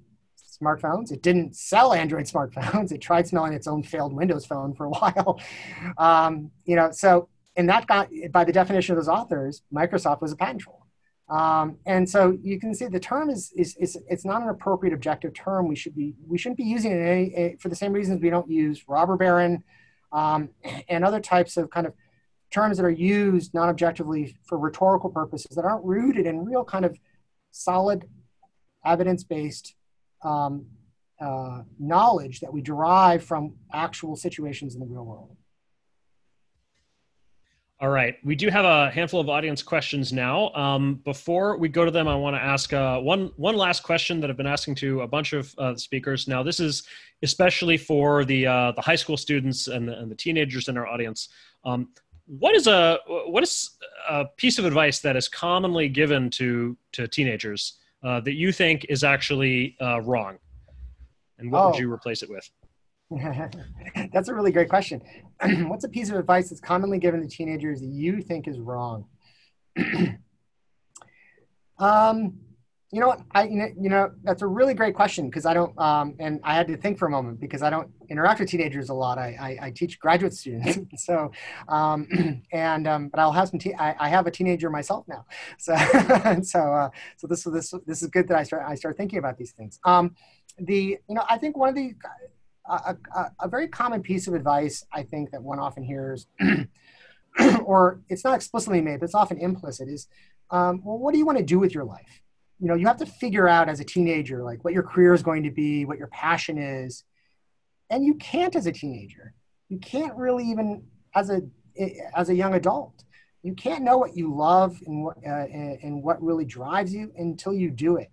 smartphones. It didn't sell Android smartphones. It tried selling its own failed Windows phone for a [laughs] while. Um, you know, so and that got by the definition of those authors, Microsoft was a patent troll. Um, and so you can see the term is, is, is, it's not an appropriate objective term. We should be we shouldn't be using it any, eh, for the same reasons we don't use robber baron um, and other types of kind of terms that are used non-objectively for rhetorical purposes that aren't rooted in real kind of solid evidence-based um, uh, knowledge that we derive from actual situations in the real world. All right. We do have a handful of audience questions now. Um, before we go to them, I want to ask uh, one one last question that I've been asking to a bunch of uh, speakers. Now, this is especially for the uh, the high school students and the, and the teenagers in our audience. Um, what is a what is a piece of advice that is commonly given to to teenagers uh, that you think is actually uh, wrong, and what oh. would you replace it with? [laughs] That's a really great question. [clears throat] What's a piece of advice that's commonly given to teenagers that you think is wrong? [clears throat] um, you know what? I you know that's a really great question because I don't um, and I had to think for a moment because I don't interact with teenagers a lot. I I, I teach graduate students, [laughs] so um, [clears throat] and um, but I'll have some. Te- I, I have a teenager myself now, [laughs] so so uh, so this this this is good that I start I start thinking about these things. Um, the you know I think one of the a, a, a very common piece of advice I think that one often hears, [clears throat] or it's not explicitly made, but it's often implicit, is, um, well, what do you want to do with your life? You know, you have to figure out as a teenager, like what your career is going to be, what your passion is. and you can't as a teenager. You can't really even as a as a young adult. You can't know what you love and what uh, and what really drives you until you do it,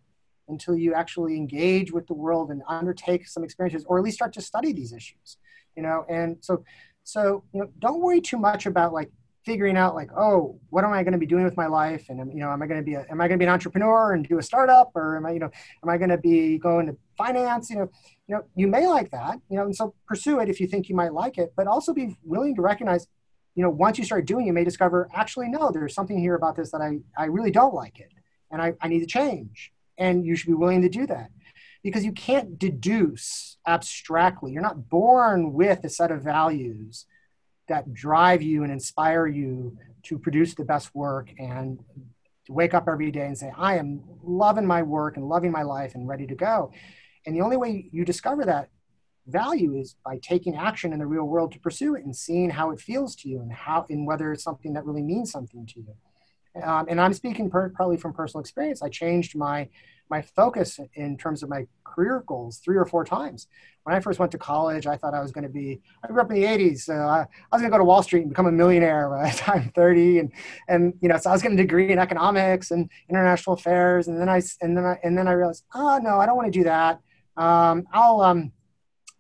until you actually engage with the world and undertake some experiences, or at least start to study these issues. You know, and so so you know, don't worry too much about like figuring out like, oh, what am I going to be doing with my life? And um, you know, am I going to be a, am I going to be an entrepreneur and do a startup, or am I you know am I going to be going to finance? You know, you know, you may like that, you know, and so pursue it if you think you might like it, but also be willing to recognize, you know, once you start doing, you may discover actually no, there's something here about this that I I really don't like it, and I I need to change, and you should be willing to do that because you can't deduce abstractly. You're not born with a set of values that drive you and inspire you to produce the best work and to wake up every day and say, I am loving my work and loving my life and ready to go. And the only way you discover that value is by taking action in the real world to pursue it and seeing how it feels to you and how and whether it's something that really means something to you. Um, and I'm speaking per, probably from personal experience. I changed my my focus in terms of my career goals three or four times. When I first went to college, I thought I was going to be, I grew up in the 80s, so I, I was going to go to Wall Street and become a millionaire by the [laughs] time 30. And, and, you know, so I was getting a degree in economics and international affairs. And then I, and then I, and then I realized, oh, no, I don't want to do that. Um, I'll, um,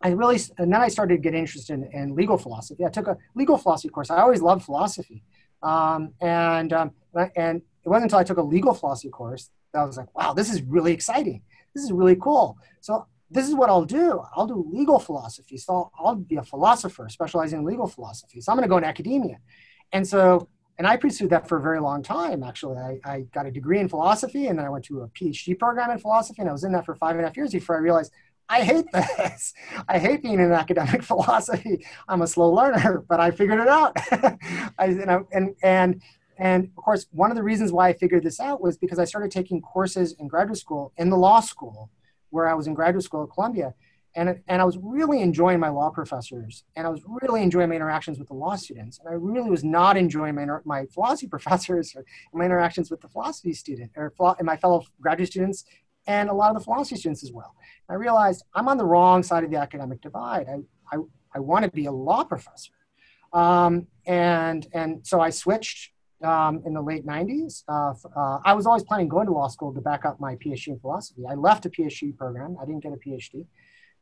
I really, and then I started to get interested in, in, legal philosophy. I took a legal philosophy course. I always loved philosophy. Um, and, um, and it wasn't until I took a legal philosophy course I was like, wow, this is really exciting. This is really cool. So this is what I'll do. I'll do legal philosophy. So I'll, I'll be a philosopher specializing in legal philosophy. So I'm going to go in academia. And so, and I pursued that for a very long time, actually. I, I got a degree in philosophy and then I went to a PhD program in philosophy and I was in that for five and a half years before I realized I hate [laughs] this. I hate being in academic [laughs] philosophy. I'm a slow learner, but I figured it out. [laughs] I, you know, and, and and of course, one of the reasons why I figured this out was because I started taking courses in graduate school in the law school, where I was in graduate school at Columbia. And, and I was really enjoying my law professors, and I was really enjoying my interactions with the law students. And I really was not enjoying my, my philosophy [laughs] professors or my interactions with the philosophy student or and my fellow graduate students and a lot of the philosophy students as well. And I realized I'm on the wrong side of the academic divide. I, I, I want to be a law professor. Um, and, and so I switched um, in the late 90s. Uh, uh, I was always planning going to law school to back up my PhD in philosophy. I left a PhD program. I didn't get a PhD,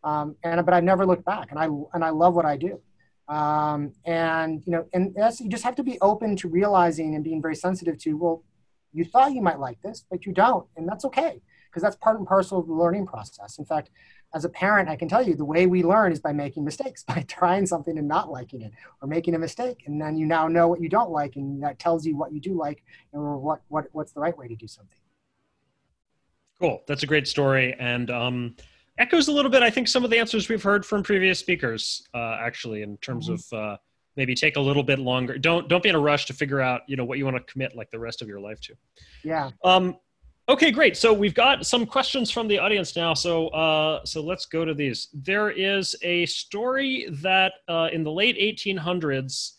um, and but I never looked back. And I and I love what I do. Um, and you know, and that's, you just have to be open to realizing and being very sensitive to. Well, you thought you might like this, but you don't, and that's okay because that's part and parcel of the learning process. In fact, as a parent, I can tell you the way we learn is by making mistakes, [laughs] by trying something and not liking it, or making a mistake, and then you now know what you don't like, and that tells you what you do like, or what what what's the right way to do something. Cool, that's a great story, and um, echoes a little bit. I think some of the answers we've heard from previous speakers, uh, actually, in terms mm-hmm. of. Uh, maybe take a little bit longer don't don't be in a rush to figure out you know what you want to commit like the rest of your life to yeah um Okay, great. So we've got some questions from the audience now. So uh, so let's go to these. There is a story that uh, in the late 1800s,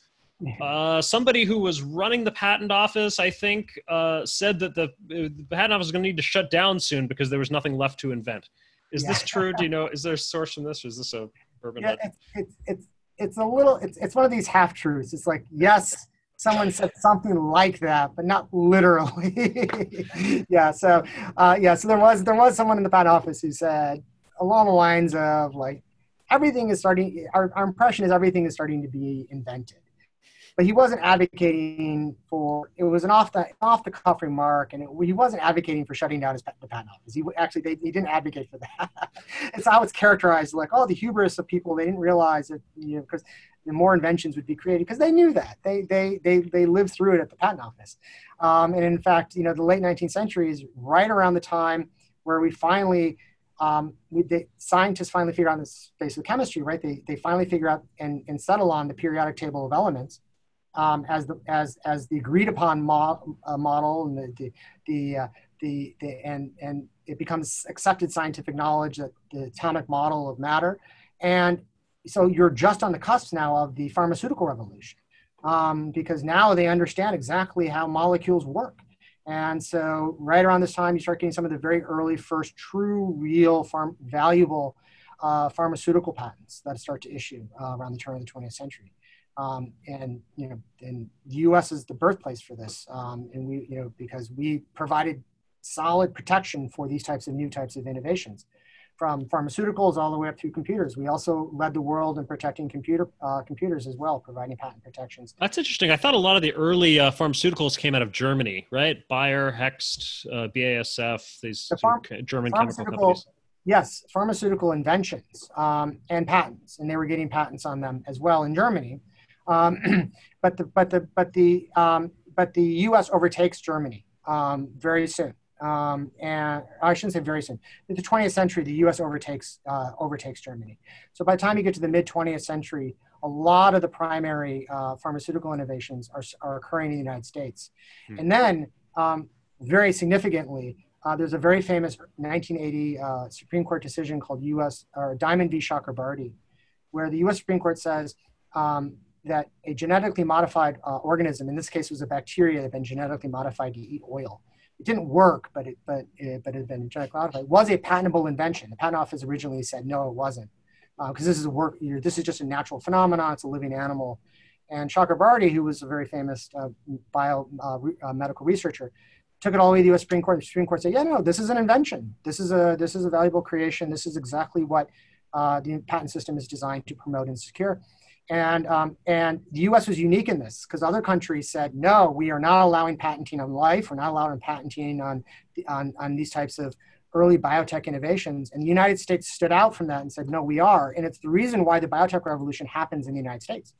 uh, somebody who was running the patent office, I think, uh, said that the, the patent office is going to need to shut down soon because there was nothing left to invent. Is yeah. this true? Do you [laughs] know? Is there a source from this, or is this a urban? Yeah, it's, it's, it's it's a little. It's it's one of these half truths. It's like yes someone said something like that, but not literally. [laughs] yeah. So uh, yeah. So there was there was someone in the patent office who said along the lines of like everything is starting. Our, our impression is everything is starting to be invented but he wasn't advocating for it was an off the off the cuff remark and it, he wasn't advocating for shutting down his the patent office he actually they, he didn't advocate for that [laughs] it's how it's characterized like oh the hubris of people they didn't realize that you know because more inventions would be created because they knew that. They they they they lived through it at the patent office. Um, and in fact you know the late 19th century is right around the time where we finally um, we, the scientists finally figure out the space of chemistry, right? They, they finally figure out and, and settle on the periodic table of elements um, as the as as the agreed upon mo- uh, model and the the the, uh, the, the and and it becomes accepted scientific knowledge that the atomic model of matter. And so you're just on the cusp now of the pharmaceutical revolution um, because now they understand exactly how molecules work and so right around this time you start getting some of the very early first true real farm valuable uh, pharmaceutical patents that start to issue uh, around the turn of the 20th century. Um, and you know, and the U.S. is the birthplace for this, um, and we, you know, because we provided solid protection for these types of new types of innovations from pharmaceuticals all the way up through computers. We also led the world in protecting computer uh, computers as well, providing patent protections. That's interesting. I thought a lot of the early uh, pharmaceuticals came out of Germany, right? Bayer, Hoechst, uh, BASF, these the German chemical companies. Yes, pharmaceutical inventions um, and patents, and they were getting patents on them as well in Germany. Um, [clears throat] but the but the but the um, but the U.S. overtakes Germany um, very soon um, and I shouldn't say very soon. In the 20th century, the U.S. overtakes uh, overtakes Germany. So by the time you get to the mid 20th century, a lot of the primary uh, pharmaceutical innovations are, are occurring in the United States. Hmm. And then, um, very significantly, uh, there's a very famous 1980 uh, Supreme Court decision called U.S. or Diamond v. Chakrabarty, where the U.S. Supreme Court says um, that a genetically modified uh, organism, in this case was a bacteria that had been genetically modified to eat oil, it didn't work, but it but it, but it had been genetically modified. It was a patentable invention. The patent office originally said no, it wasn't, because uh, this is a work. You know, this is just a natural phenomenon. It's a living animal. And Chakrabarty, who was a very famous uh, bio uh, re, uh, medical researcher, took it all the way to the U.S. Supreme Court. The Supreme Court said, "Yeah, no, this is an invention. This is a this is a valuable creation. This is exactly what uh, the patent system is designed to promote and secure." And, um, and the US was unique in this because other countries said, no, we are not allowing patenting on life. We're not allowing patenting on, on, on these types of early biotech innovations. And the United States stood out from that and said, no, we are. And it's the reason why the biotech revolution happens in the United States.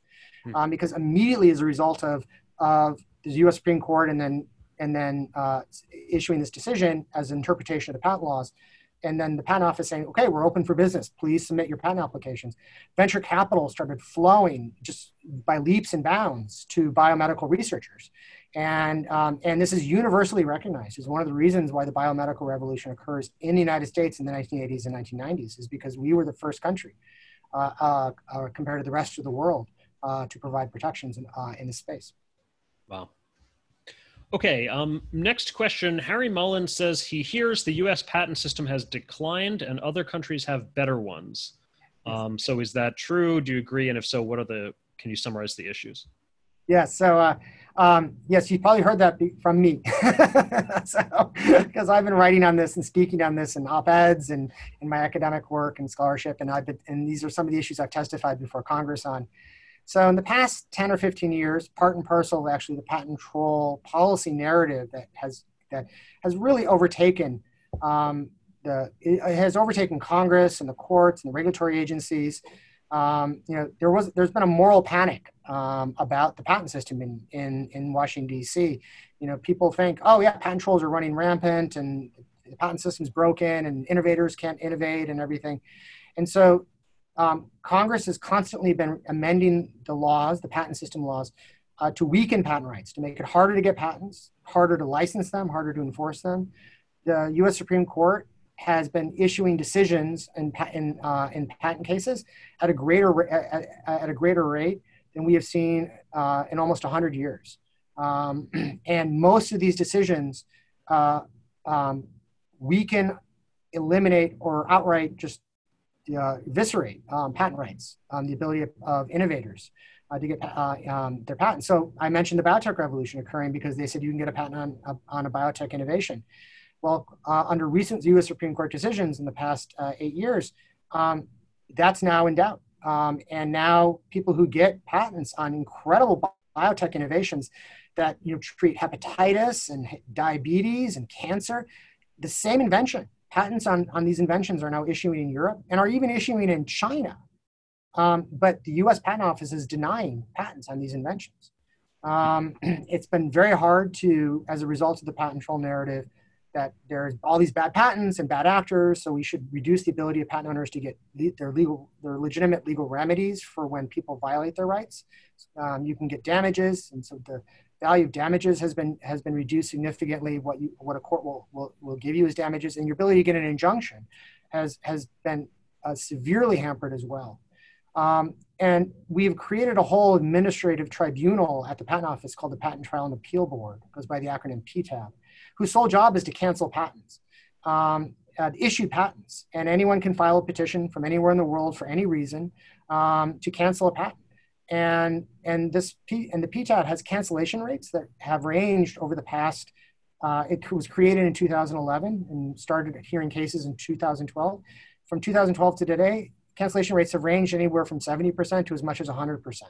Hmm. Um, because immediately as a result of, of the US Supreme Court and then, and then uh, issuing this decision as an interpretation of the patent laws, and then the patent office saying, okay, we're open for business. Please submit your patent applications. Venture capital started flowing just by leaps and bounds to biomedical researchers. And, um, and this is universally recognized as one of the reasons why the biomedical revolution occurs in the United States in the 1980s and 1990s is because we were the first country uh, uh, uh, compared to the rest of the world uh, to provide protections in, uh, in this space. Wow. Okay, um, next question. Harry Mullen says he hears the US patent system has declined and other countries have better ones. Um, so is that true? Do you agree? And if so, what are the, can you summarize the issues? Yes, so uh, um, yes, you probably heard that from me. [laughs] so, because I've been writing on this and speaking on this in op-eds and in my academic work and scholarship, and I've been, and these are some of the issues I've testified before Congress on. So in the past 10 or 15 years, part and parcel of actually the patent troll policy narrative that has that has really overtaken um, the has overtaken Congress and the courts and the regulatory agencies. Um, you know, there was there's been a moral panic um, about the patent system in, in in Washington D.C. You know, people think, oh yeah, patent trolls are running rampant and the patent system's broken and innovators can't innovate and everything. And so um, Congress has constantly been amending the laws, the patent system laws, uh, to weaken patent rights, to make it harder to get patents, harder to license them, harder to enforce them. The U.S. Supreme Court has been issuing decisions in, in, uh, in patent cases at a greater at, at, a greater rate than we have seen uh, in almost 100 years. Um, [clears throat] and most of these decisions uh, um, weaken, eliminate, or outright just uh, eviscerate um, patent rights, um, the ability of, of innovators uh, to get uh, um, their patents. So I mentioned the biotech revolution occurring because they said you can get a patent on, on a biotech innovation. Well, uh, under recent U.S. Supreme Court decisions in the past uh, eight years, um, that's now in doubt. Um, and now people who get patents on incredible biotech innovations that you know treat hepatitis and diabetes and cancer, the same invention patents on, on these inventions are now issuing in Europe and are even issuing in China. Um, but the US Patent Office is denying patents on these inventions. Um, [clears throat] it's been very hard to, as a result of the patent troll narrative, that there's all these bad patents and bad actors, so we should reduce the ability of patent owners to get their legal, their legitimate legal remedies for when people violate their rights. Um, you can get damages, and so the value of damages has been has been reduced significantly. What you what a court will will, will give you as damages, and your ability to get an injunction has has been uh, severely hampered as well. Um, and we've created a whole administrative tribunal at the Patent Office called the Patent Trial and Appeal Board, goes by the acronym PTAB, whose sole job is to cancel patents. Um, uh, issue patents, and anyone can file a petition from anywhere in the world for any reason um, to cancel a patent. And and this P, and the PTAB has cancellation rates that have ranged over the past. Uh, it was created in 2011 and started hearing cases in 2012. From 2012 to today, cancellation rates have ranged anywhere from 70% to as much as 100%.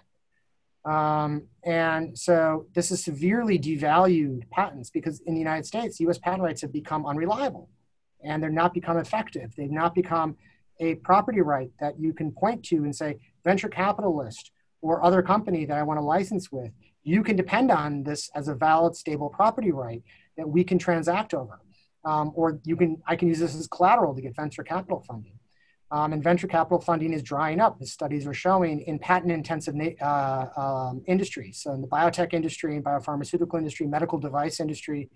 Um, and so this has severely devalued patents because in the United States, US patent rights have become unreliable and they're not become effective. They've not become a property right that you can point to and say, venture capitalist or other company that I want to license with, you can depend on this as a valid, stable property right that we can transact over. Um, or you can, I can use this as collateral to get venture capital funding. Um, and venture capital funding is drying up, as studies are showing, in patent intensive uh, um, industries. So, in the biotech industry, and biopharmaceutical industry, medical device industry,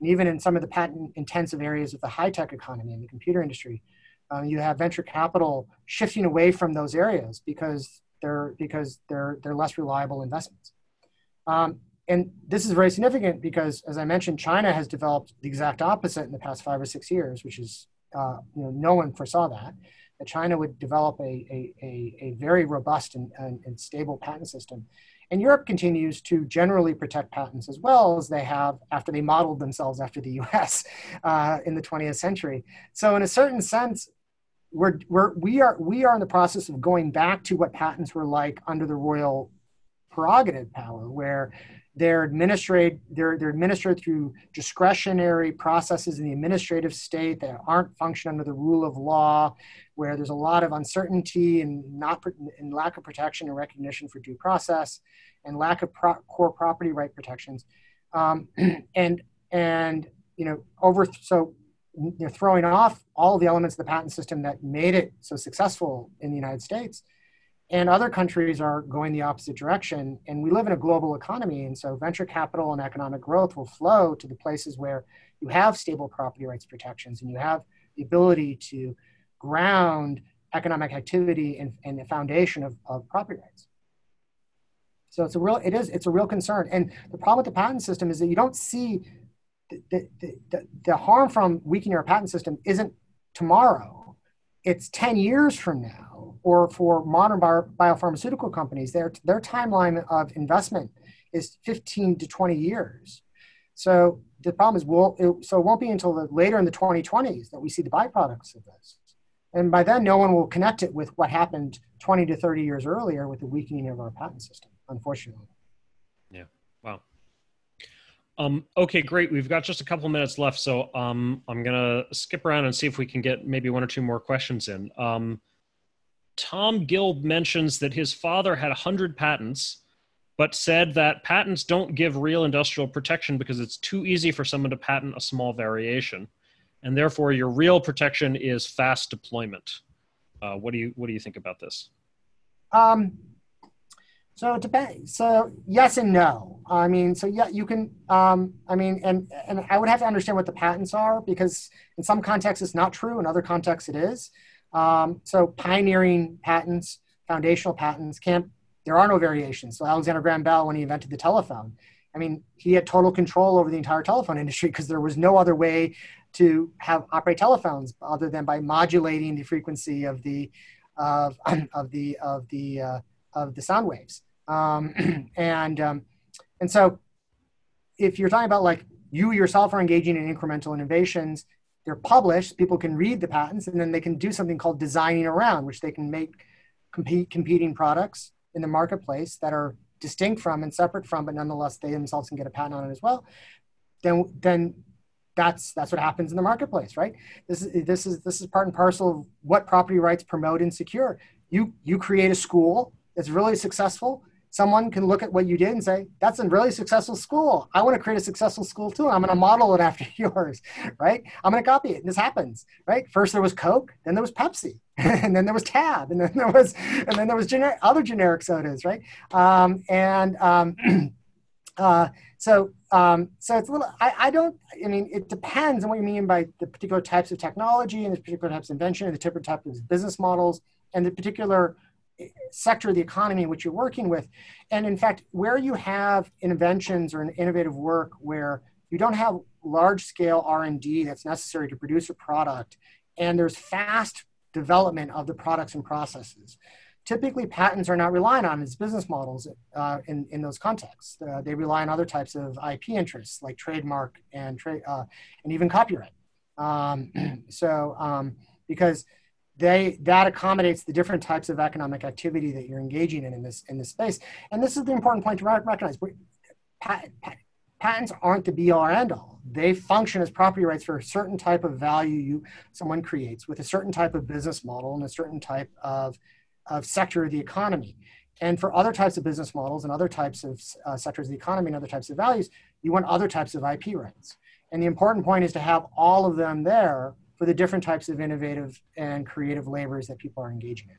and even in some of the patent intensive areas of the high tech economy and the computer industry, uh, you have venture capital shifting away from those areas because they're, because they're, they're less reliable investments. Um, and this is very significant because, as I mentioned, China has developed the exact opposite in the past five or six years, which is, uh, you know, no one foresaw that that China would develop a, a, a, a very robust and, and, and, stable patent system. And Europe continues to generally protect patents as well as they have after they modeled themselves after the US [laughs] uh, in the 20th century. So, in a certain sense, we're, we're, we, are, we are in the process of going back to what patents were like under the royal prerogative power, where they're administered, they're, they're administered through discretionary processes in the administrative state that aren't function under the rule of law, where there's a lot of uncertainty and not and lack of protection and recognition for due process, and lack of pro- core property right protections, um, [clears throat] and and you know over so know, throwing off all the elements of the patent system that made it so successful in the United States and other countries are going the opposite direction. And we live in a global economy. And so venture capital and economic growth will flow to the places where you have stable property rights protections and you have the ability to ground economic activity and, and the foundation of, of property rights. So it's a real, it is, it's a real concern. And the problem with the patent system is that you don't see the, the, the, harm from weakening our patent system isn't tomorrow. It's 10 years from now or for modern bio, biopharmaceutical companies, their, their timeline of investment is 15 to 20 years. So the problem is, we'll, it, so it won't be until the, later in the 2020s that we see the byproducts of this. And by then, no one will connect it with what happened 20 to 30 years earlier with the weakening of our patent system, unfortunately. Um, okay, great. We've got just a couple minutes left, so um, I'm going to skip around and see if we can get maybe one or two more questions in. Um, Tom Gill mentions that his father had 100 patents, but said that patents don't give real industrial protection because it's too easy for someone to patent a small variation. And therefore, your real protection is fast deployment. Uh, what do you what do you think about this? Um, so it depends. So yes and no. I mean, so yeah, you can. Um, I mean, and and I would have to understand what the patents are because in some contexts it's not true, in other contexts it is. Um, so pioneering patents, foundational patents can't, there are no variations. So Alexander Graham Bell, when he invented the telephone, I mean, he had total control over the entire telephone industry [laughs] because there was no other way to have operate telephones other than by modulating the frequency of the of, [clears throat] of the of the uh, of the sound waves. Um, [clears throat] and um, and so, if you're talking about like you yourself are engaging in incremental innovations, they're published, people can read the patents, and then they can do something called designing around, which they can make compete, competing products in the marketplace that are distinct from and separate from, but nonetheless they themselves can get a patent on it as well. Then, then that's that's what happens in the marketplace, right? This is this is this is part and parcel of what property rights promote and secure. You you create a school that's really successful someone can look at what you did and say, that's a really successful school. I want to create a successful school too. I'm going to model it [laughs] after yours, right? I'm going to copy it. And this happens, right? First there was Coke, then there was Pepsi, [laughs] and then there was Tab, and then there was, and then there was gener- other generic sodas, right? Um, and um, [clears throat] uh, so, um, so it's a little, I, I don't, I mean, it depends on what you mean by the particular types of technology and the particular types of invention and the different types of business models and the particular sector of the economy which you're working with. And in fact, where you have inventions or an innovative work where you don't have large scale r&d that's necessary to produce a product and there's fast development of the products and processes typically patents are not relied on as business models uh, in, in those contexts uh, they rely on other types of ip interests like trademark and trade uh, and even copyright um, [clears throat] so um, because they that accommodates the different types of economic activity that you're engaging in in this in this space. And this is the important point to recognize. Pat, pat, patents aren't the be all end all they function as property rights for a certain type of value you someone creates with a certain type of business model and a certain type of, of sector of the economy. And for other types of business models and other types of uh, sectors of the economy and other types of values you want other types of ip rights. And the important point is to have all of them there for the different types of innovative and creative labors that people are engaging in.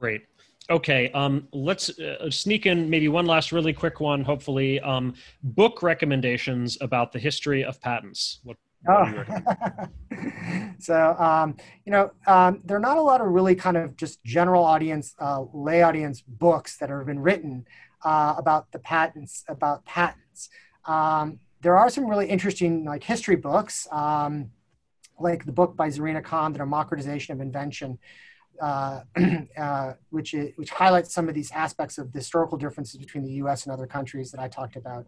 Great. Okay, um, let's uh, sneak in maybe one last really quick one, hopefully. Um, book recommendations about the history of patents. What, what oh. [laughs] so, um, you know, um, there are not a lot of really kind of just general audience, uh, lay audience books that have been written uh, about the patents, about patents. Um, there are some really interesting like history books, um, like the book by Zorina Khan, The Democratization of Invention, uh, [clears throat] uh, which, is, which highlights some of these aspects of the historical differences between the U.S. and other countries that I talked about.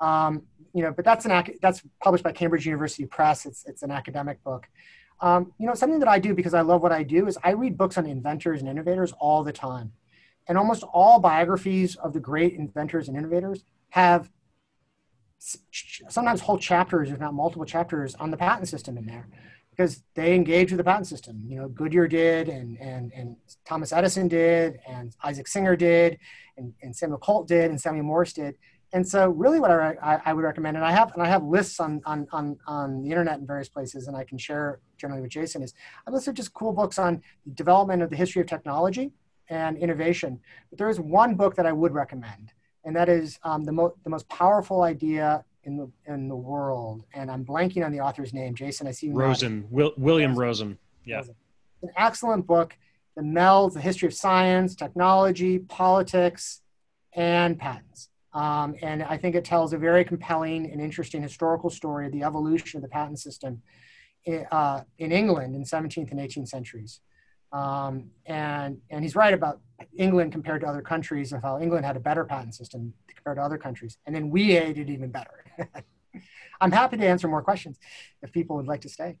Um, you know, but that's an that's published by Cambridge University Press. It's it's an academic book. Um, you know, something that I do because I love what I do is I read books on inventors and innovators all the time, and almost all biographies of the great inventors and innovators have sometimes whole chapters, if not multiple chapters, on the patent system in there because they engage with the patent system. You know, Goodyear did, and and and Thomas Edison did, and Isaac Singer did, and, and Samuel Colt did, and Samuel Morse did. And so, really, what I, I, I, would recommend, and I have and I have lists on, on on on the internet in various places, and I can share generally with Jason is I have listed just cool books on development of the history of technology and innovation. But there is one book that I would recommend, and that is um, the, mo- the most powerful idea in the in the world. And I'm blanking on the author's name. Jason, I see Rosen, Will, William Rosen. Yeah, Rosen. an excellent book that melds the history of science, technology, politics, and patents. Um, and I think it tells a very compelling and interesting historical story of the evolution of the patent system in, uh, in England in 17th and 18th centuries. Um, and, and he's right about England compared to other countries of how England had a better patent system compared to other countries. And then we did even better. [laughs] I'm happy to answer more questions if people would like to stay.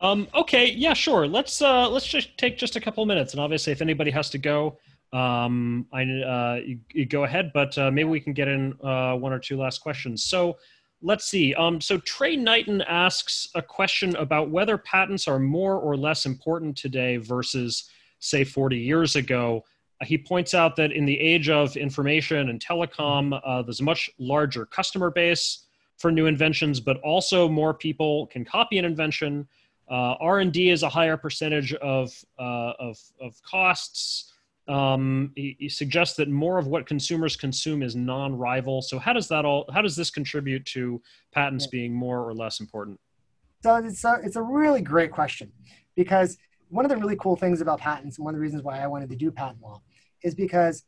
Um, okay, yeah, sure. Let's uh, let's just take just a couple minutes, and obviously, if anybody has to go, um, I uh, you, you go ahead. But uh, maybe we can get in uh, one or two last questions. So, let's see. Um, so Trey Knighton asks a question about whether patents are more or less important today versus, say, 40 years ago. He points out that in the age of information and telecom, uh, there's a much larger customer base for new inventions, but also more people can copy an invention. Uh, R&D is a higher percentage of, uh, of, of costs. Um, he, he, suggests that more of what consumers consume is non-rival. So how does that all? How does this contribute to patents being more or less important? So it's a, it's a really great question because one of the really cool things about patents and one of the reasons why I wanted to do patent law is because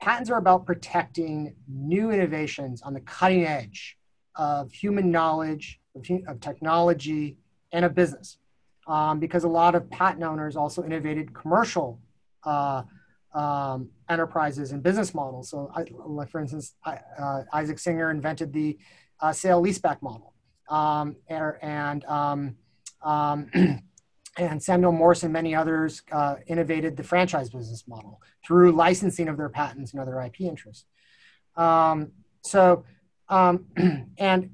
patents are about protecting new innovations on the cutting edge of human knowledge, of, of technology, and of business. Um, because a lot of patent owners also innovated commercial uh, um, enterprises and business models. So, I, like for instance, I, uh, Isaac Singer invented the uh, sale leaseback model, um, and um, um [clears throat] and Samuel Morse and many others uh, innovated the franchise business model through licensing of their patents and other IP interests. Um, so, um, [clears throat] and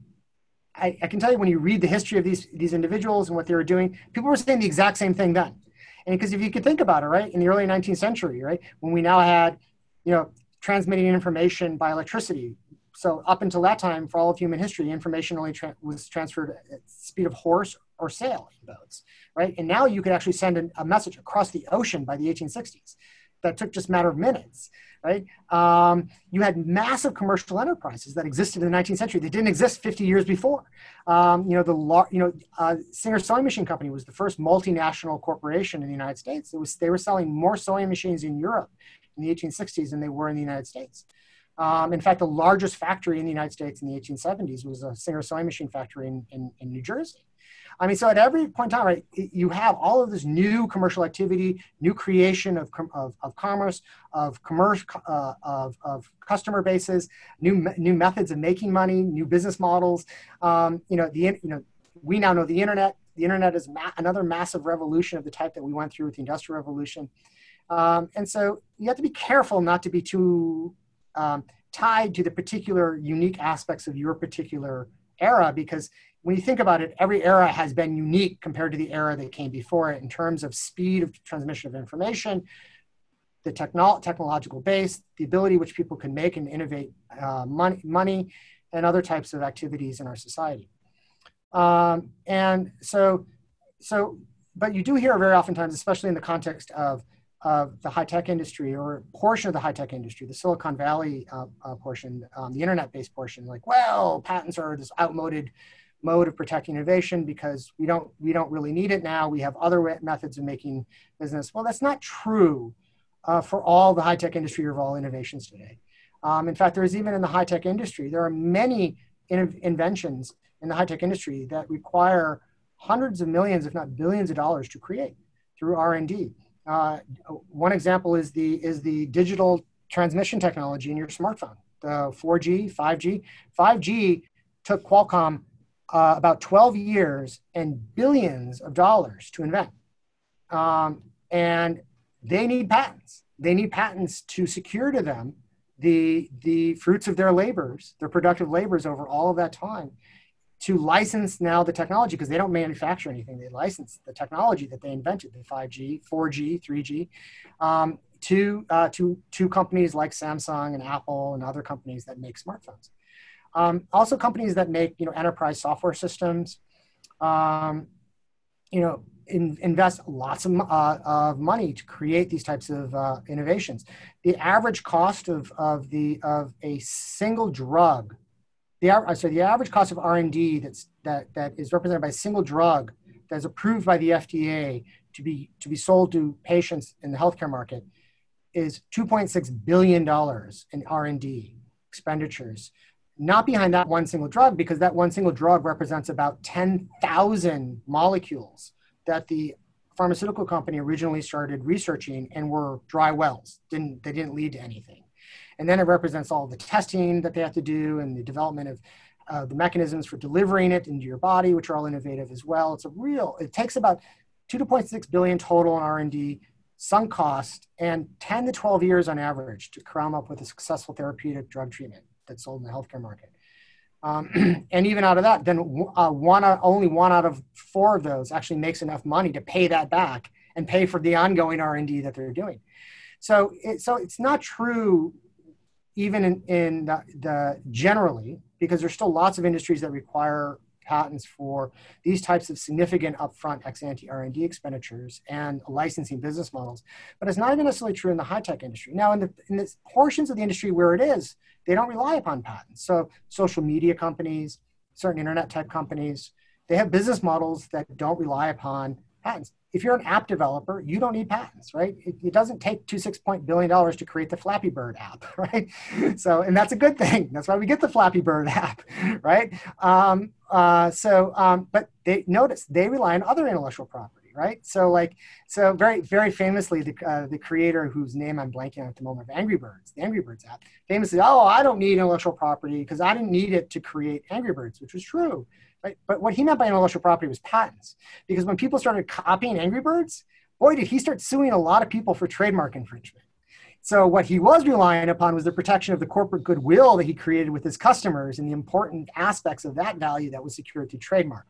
I, I, can tell you when you read the history of these these individuals and what they were doing, people were saying the exact same thing then. And because if you could think about it, right, in the early 19th century, right, when we now had, you know, transmitting information by electricity. So up until that time, for all of human history, information only tra- was transferred at speed of horse or sail boats, right? And now you could actually send a, a message across the ocean by the 1860s that took just a matter of minutes, right? Um, you had massive commercial enterprises that existed in the 19th century that didn't exist 50 years before. Um, you know, the you know uh, Singer Sewing Machine Company was the first multinational corporation in the United States. It was they were selling more sewing machines in Europe in the 1860s than they were in the United States. Um, in fact, the largest factory in the United States in the 1870s was a Singer sewing machine factory in, in, in New Jersey. I mean, so at every point in time, right, you have all of this new commercial activity, new creation of, of, of commerce, of commerce, uh, of, of customer bases, new, new methods of making money, new business models. Um, you know, the, you know, we now know the internet. The internet is ma- another massive revolution of the type that we went through with the industrial revolution. Um, and so you have to be careful not to be too um, tied to the particular unique aspects of your particular era because when you think about it, every era has been unique compared to the era that came before it in terms of speed of transmission of information, the technolo- technological base, the ability which people can make and innovate uh, money, money, and other types of activities in our society. Um, and so, so, but you do hear very oftentimes, especially in the context of of the high tech industry or portion of the high tech industry, the Silicon Valley uh, uh, portion, um, the internet based portion, like, well, patents are this outmoded mode of protecting innovation because we don't we don't really need it now. We have other methods of making business. Well, that's not true uh, for all the high tech industry or all innovations today. Um, in fact, there is even in the high tech industry, there are many in- inventions in the high tech industry that require hundreds of millions, if not billions, of dollars to create through R and D. Uh, one example is the is the digital transmission technology in your smartphone, the 4G, 5G. 5G took Qualcomm uh, about 12 years and billions of dollars to invent. Um, and they need patents. They need patents to secure to them the, the fruits of their labors, their productive labors over all of that time, to license now the technology because they don't manufacture anything. They license the technology that they invented, the 5G, 4G, 3G, um, to, uh, to, to companies like Samsung and Apple and other companies that make smartphones. Um, also, companies that make you know enterprise software systems, um, you know, in, invest lots of, uh, of money to create these types of uh, innovations. The average cost of, of the of a single drug, the uh, so the average cost of R and D that's that that is represented by a single drug that is approved by the FDA to be to be sold to patients in the healthcare market is 2.6 billion dollars in R and D expenditures not behind that one single drug because that one single drug represents about 10,000 molecules that the pharmaceutical company originally started researching and were dry wells. Didn't they didn't lead to anything. And then it represents all the testing that they have to do and the development of uh, the mechanisms for delivering it into your body which are all innovative as well. It's a real it takes about 2.6 billion total in r&d sunk cost and 10 to 12 years on average to come up with a successful therapeutic drug treatment sold in the healthcare market. Um, [clears throat] and even out of that, then uh, one only one out of four of those actually makes enough money to pay that back and pay for the ongoing R and D that they're doing. So, it, so it's not true, even in, in the, the generally, because there's still lots of industries that require patents for these types of significant upfront ex ante R&D expenditures and licensing business models. But it's not even necessarily true in the high tech industry. Now, in the, in the portions of the industry where it is, they don't rely upon patents. So social media companies, certain internet type companies, they have business models that don't rely upon patents. If you're an app developer, you don't need patents, right? It, it doesn't take two six point billion dollars to create the Flappy Bird app, [laughs] right? So, and that's a good thing. That's why we get the Flappy Bird app, [laughs] right? Um, uh, so, um, but they notice they rely on other intellectual property, right? So, like, so very, very famously, the uh, the creator whose name I'm blanking on at the moment of Angry Birds, the Angry Birds app, famously, oh, I don't need intellectual property because I didn't need it to create Angry Birds, which was true. Right? But what he meant by intellectual property was patents. Because when people started copying Angry Birds, boy, did he start suing a lot of people for trademark infringement. So what he was relying upon was the protection of the corporate goodwill that he created with his customers and the important aspects of that value that was secured through trademark.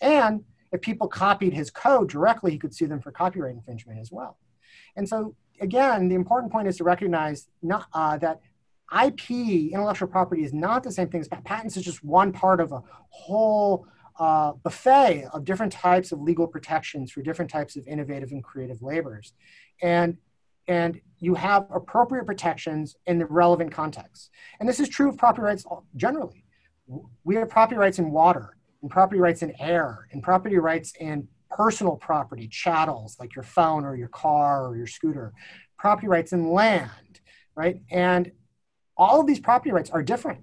And if people copied his code directly, he could sue them for copyright infringement as well. And so again, the important point is to recognize not, uh, that IP, intellectual property, is not the same thing as patents. Is just one part of a whole uh, buffet of different types of legal protections for different types of innovative and creative labors, and and you have appropriate protections in the relevant context. And this is true of property rights generally. We have property rights in water, and property rights in air, and property rights in personal property, chattels like your phone or your car or your scooter, property rights in land, right? And all of these property rights are different.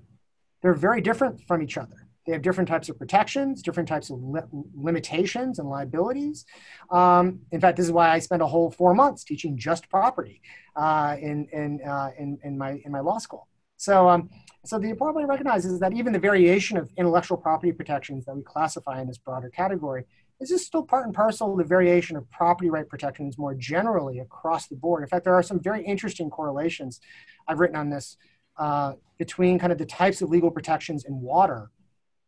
They're very different from each other. They have different types of protections, different types of li- limitations and liabilities. Um, in fact, this is why I spent a whole four months teaching just property uh, in, in, uh, in, in, my, in my law school. So, um, so the important to recognize is that even the variation of intellectual property protections that we classify in this broader category is just still part and parcel of the variation of property right protections more generally across the board. In fact, there are some very interesting correlations I've written on this uh, between kind of the types of legal protections in water,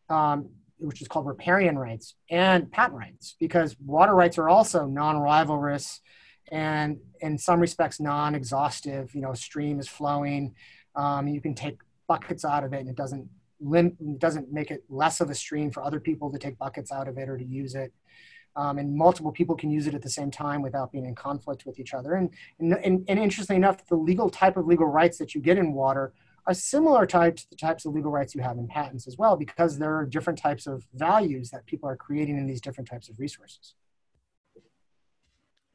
um, which is called riparian rights, and patent rights, because water rights are also non-rivalrous and in some respects non-exhaustive. You know, stream is flowing, um, you can take buckets out of it, and it doesn't lim- doesn't make it less of a stream for other people to take buckets out of it or to use it. Um, and multiple people can use it at the same time without being in conflict with each other. And, and, and, and interestingly enough, the legal type of legal rights that you get in water are similar types to the types of legal rights you have in patents as well, because there are different types of values that people are creating in these different types of resources.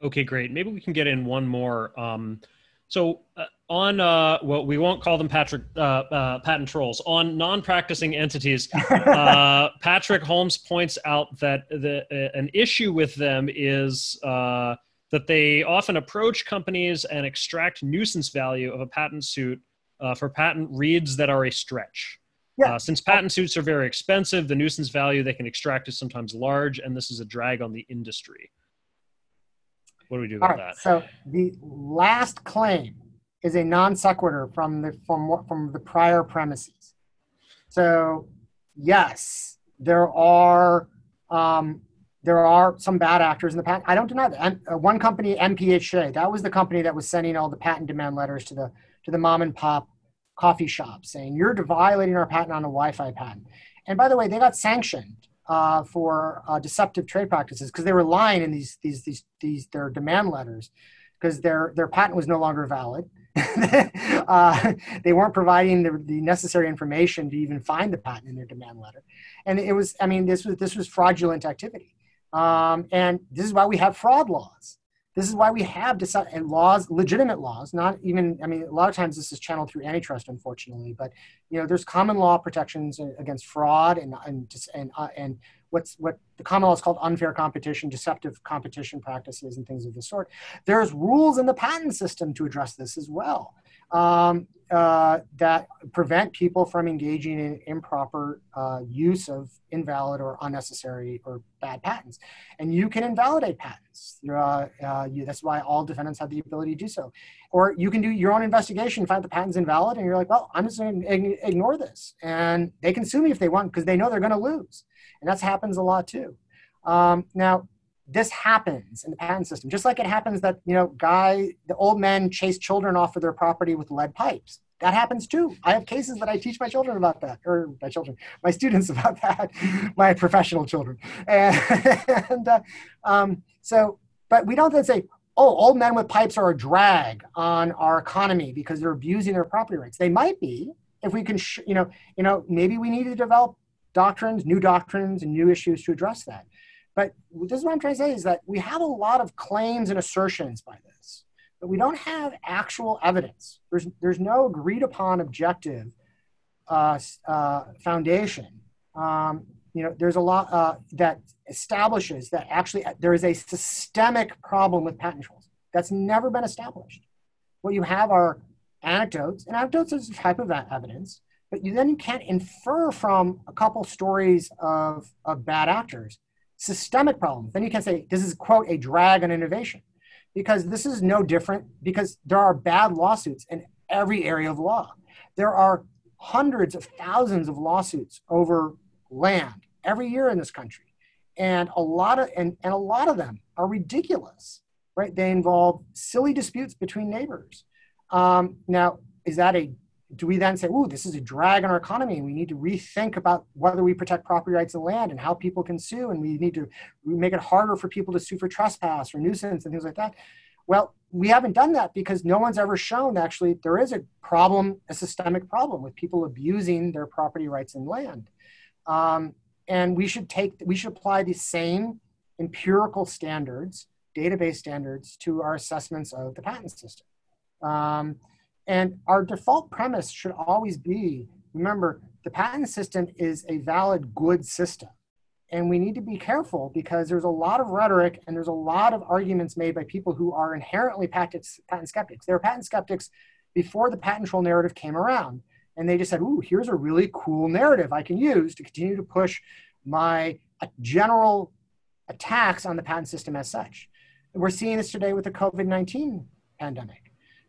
Okay, great. Maybe we can get in one more. Um, so uh, on uh, well, we won't call them Patrick uh, uh patent trolls. On non-practicing entities, [laughs] uh, Patrick Holmes points out that the uh, an issue with them is that they often approach companies and extract nuisance value of a patent suit for patent reads that are a stretch. Yeah. since patent suits are very expensive, the nuisance value they can extract is sometimes large, and this is a drag on the industry. What do we do about that? So the last claim is a non sequitur from the from from the prior premises. So yes, there are um, there are some bad actors in the patent. I don't deny that. And, uh, one company, MPHJ, that was the company that was sending all the patent demand letters to the to the mom and pop coffee shop saying you're violating our patent on a Wi-Fi patent. And by the way, they got sanctioned uh, for uh, deceptive trade practices because they were lying in these these these these their demand letters because their their patent was no longer valid. [laughs] uh, they weren't providing the, the necessary information to even find the patent in their demand letter, and it was I mean this was this was fraudulent activity, um, and this is why we have fraud laws. This is why we have and laws, legitimate laws, not even, I mean, a lot of times this is channeled through antitrust, unfortunately, but, you know, there's common law protections against fraud and, and, and, uh, and what's, what the common law is called unfair competition, deceptive competition practices and things of the sort. There's rules in the patent system to address this as well um, uh, that prevent people from engaging in improper uh, use of invalid or unnecessary or bad patents. And you can invalidate patents. Uh, uh, you, that's why all defendants have the ability to do so. Or you can do your own investigation, find the patent's invalid, and you're like, well, I'm just going to ignore this. And they can sue me if they want because they know they're going to lose. And that happens a lot too. Um, now, this happens in the patent system, just like it happens that you know, guy, the old men chase children off of their property with lead pipes. That happens too. I have cases that I teach my children about that, or my children, my students [laughs] about that, my professional children. And, and [laughs] uh, um, so, but we don't then say, oh, old men with pipes are a drag on our economy because they're abusing their property rights. They might be if we can, sh- you know, you know, maybe we need to develop doctrines, new doctrines, and new issues to address that. But this is what I'm trying to say is that we have a lot of claims and assertions by this, but we don't have actual evidence. There's, there's no agreed upon objective uh, uh, foundation. Um, you know, there's a lot uh, that establishes that actually there is a systemic problem with patent trolls that's never been established. What you have are anecdotes, and anecdotes is a type of evidence, but you then can't infer from a couple stories of, of bad actors systemic problems, then you can say this is, quote, a drag on innovation. Because this is no different, because there are bad lawsuits in every area of law. There are hundreds of thousands of lawsuits over land every year in this country. And a lot of and, and a lot of them are ridiculous, right? They involve silly disputes between neighbors. Um, now, is that a do we then say, "Ooh, this is a drag on our economy, and we need to rethink about whether we protect property rights and land and how people can sue, and we need to make it harder for people to sue for trespass or nuisance and things like that"? Well, we haven't done that because no one's ever shown actually there is a problem, a systemic problem with people abusing their property rights and land. Um, and we should take, we should apply the same empirical standards, database standards, to our assessments of the patent system. Um, And our default premise should always be remember, the patent system is a valid good system. And we need to be careful because there's a lot of rhetoric and there's a lot of arguments made by people who are inherently patent, skeptics. They were patent skeptics before the patent troll narrative came around. And they just said, ooh, here's a really cool narrative I can use to continue to push my uh, general attacks on the patent system as such. We're seeing this today with the COVID 19 pandemic.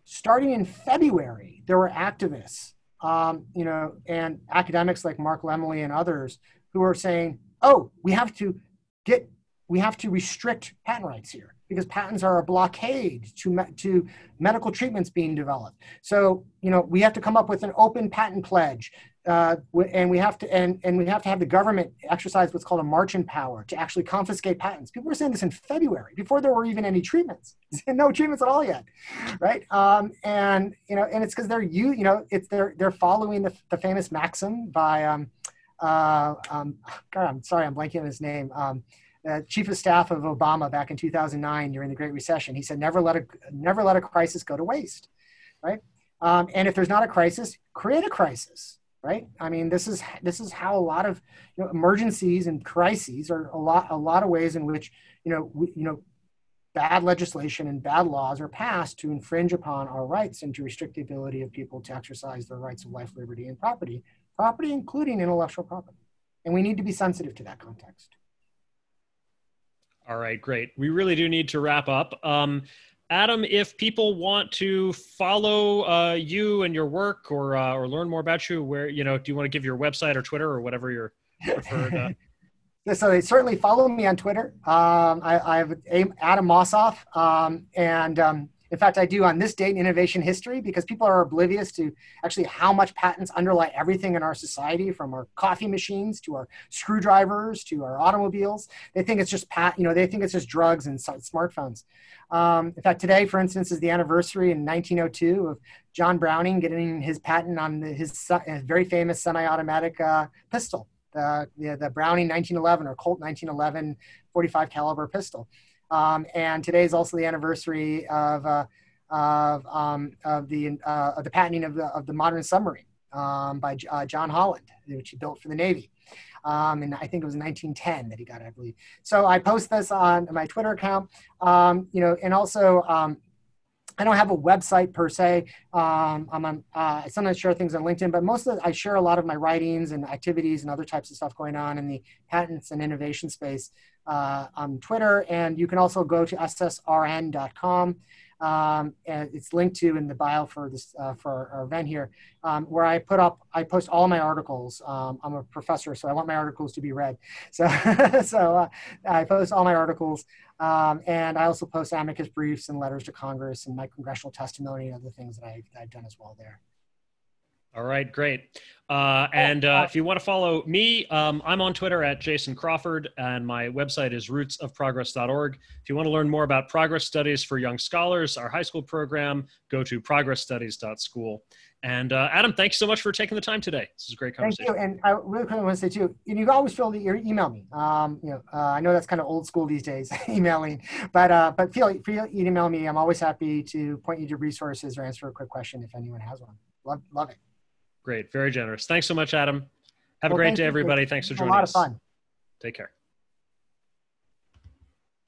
Starting in February, there were activists, um, you know, and academics like Mark Lemley and others who are saying, oh, we have to get, we have to restrict patent rights here because patents are a blockade to, me- to medical treatments being developed. So, you know, we have to come up with an open patent pledge uh, and we have to and, and we have to have the government exercise what's called a march-in power to actually confiscate patents. People were saying this in February before there were even any treatments, [laughs] no treatments at all yet, right? Um, and you know, and it's because they're you you know it's they're they're following the, the famous maxim by um, uh, um, God, I'm sorry, I'm blanking on his name. Um, uh, chief of staff of Obama back in 2009 during the Great Recession. He said, "Never let a never let a crisis go to waste," right? Um, and if there's not a crisis, create a crisis right? I mean, this is this is how a lot of you know, emergencies and crises are a lot a lot of ways in which you know we, you know bad legislation and bad laws are passed to infringe upon our rights and to restrict the ability of people to exercise their rights of life, liberty, and property, property including intellectual property. And we need to be sensitive to that context. All right, great. We really do need to wrap up. Um, Adam, if people want to follow uh, you and your work or uh, or learn more about you, where you know, do you want to give your website or Twitter or whatever your preferred? Uh... [laughs] so they certainly follow me on Twitter. Um, I, I, have Adam Mossoff, um, and um, in fact, I do on this date in innovation history because people are oblivious to actually how much patents underlie everything in our society, from our coffee machines to our screwdrivers to our automobiles. They think it's just pat, you know, they think it's just drugs and smartphones. Um, in fact, today, for instance, is the anniversary in 1902 of John Browning getting his patent on the, his, his, very famous semi-automatic uh, pistol, the, the, the Browning 1911 or Colt 1911 45 caliber pistol. Um, and today is also the anniversary of, uh, of, um, of, the, uh, of the patenting of the, of the modern submarine um, by uh, John Holland, which he built for the Navy. Um, and I think it was 1910 that he got it, I believe. So I post this on my Twitter account, um, you know, and also um, I don't have a website per se. Um, I'm on, uh, I sometimes share things on LinkedIn, but most of I share a lot of my writings and activities and other types of stuff going on in the patents and innovation space uh, on Twitter. And you can also go to ssrn.com um, and it's linked to in the bio for this uh, for our, event here, um, where I put up I post all my articles. Um, I'm a professor, so I want my articles to be read. So [laughs] so uh, I post all my articles, um, and I also post amicus briefs and letters to Congress and my congressional testimony and other things that, I, that I've done as well there. All right, great. Uh, and uh, if you want to follow me, um, I'm on Twitter at Jason Crawford, and my website is rootsofprogress.org. If you want to learn more about progress studies for young scholars, our high school program, go to progressstudies.school. And uh, Adam, thanks so much for taking the time today. This is a great conversation. Thank you. And I really quickly want to say too, you can always feel the email me. Um, you know, uh, I know that's kind of old school these days, [laughs] emailing, but uh, but feel free to email me. I'm always happy to point you to resources or answer a quick question if anyone has one. Love love it. Great. Very generous. Thanks so much, Adam. Have well, a great day, everybody. Thanks for joining us. A lot of fun. Take care.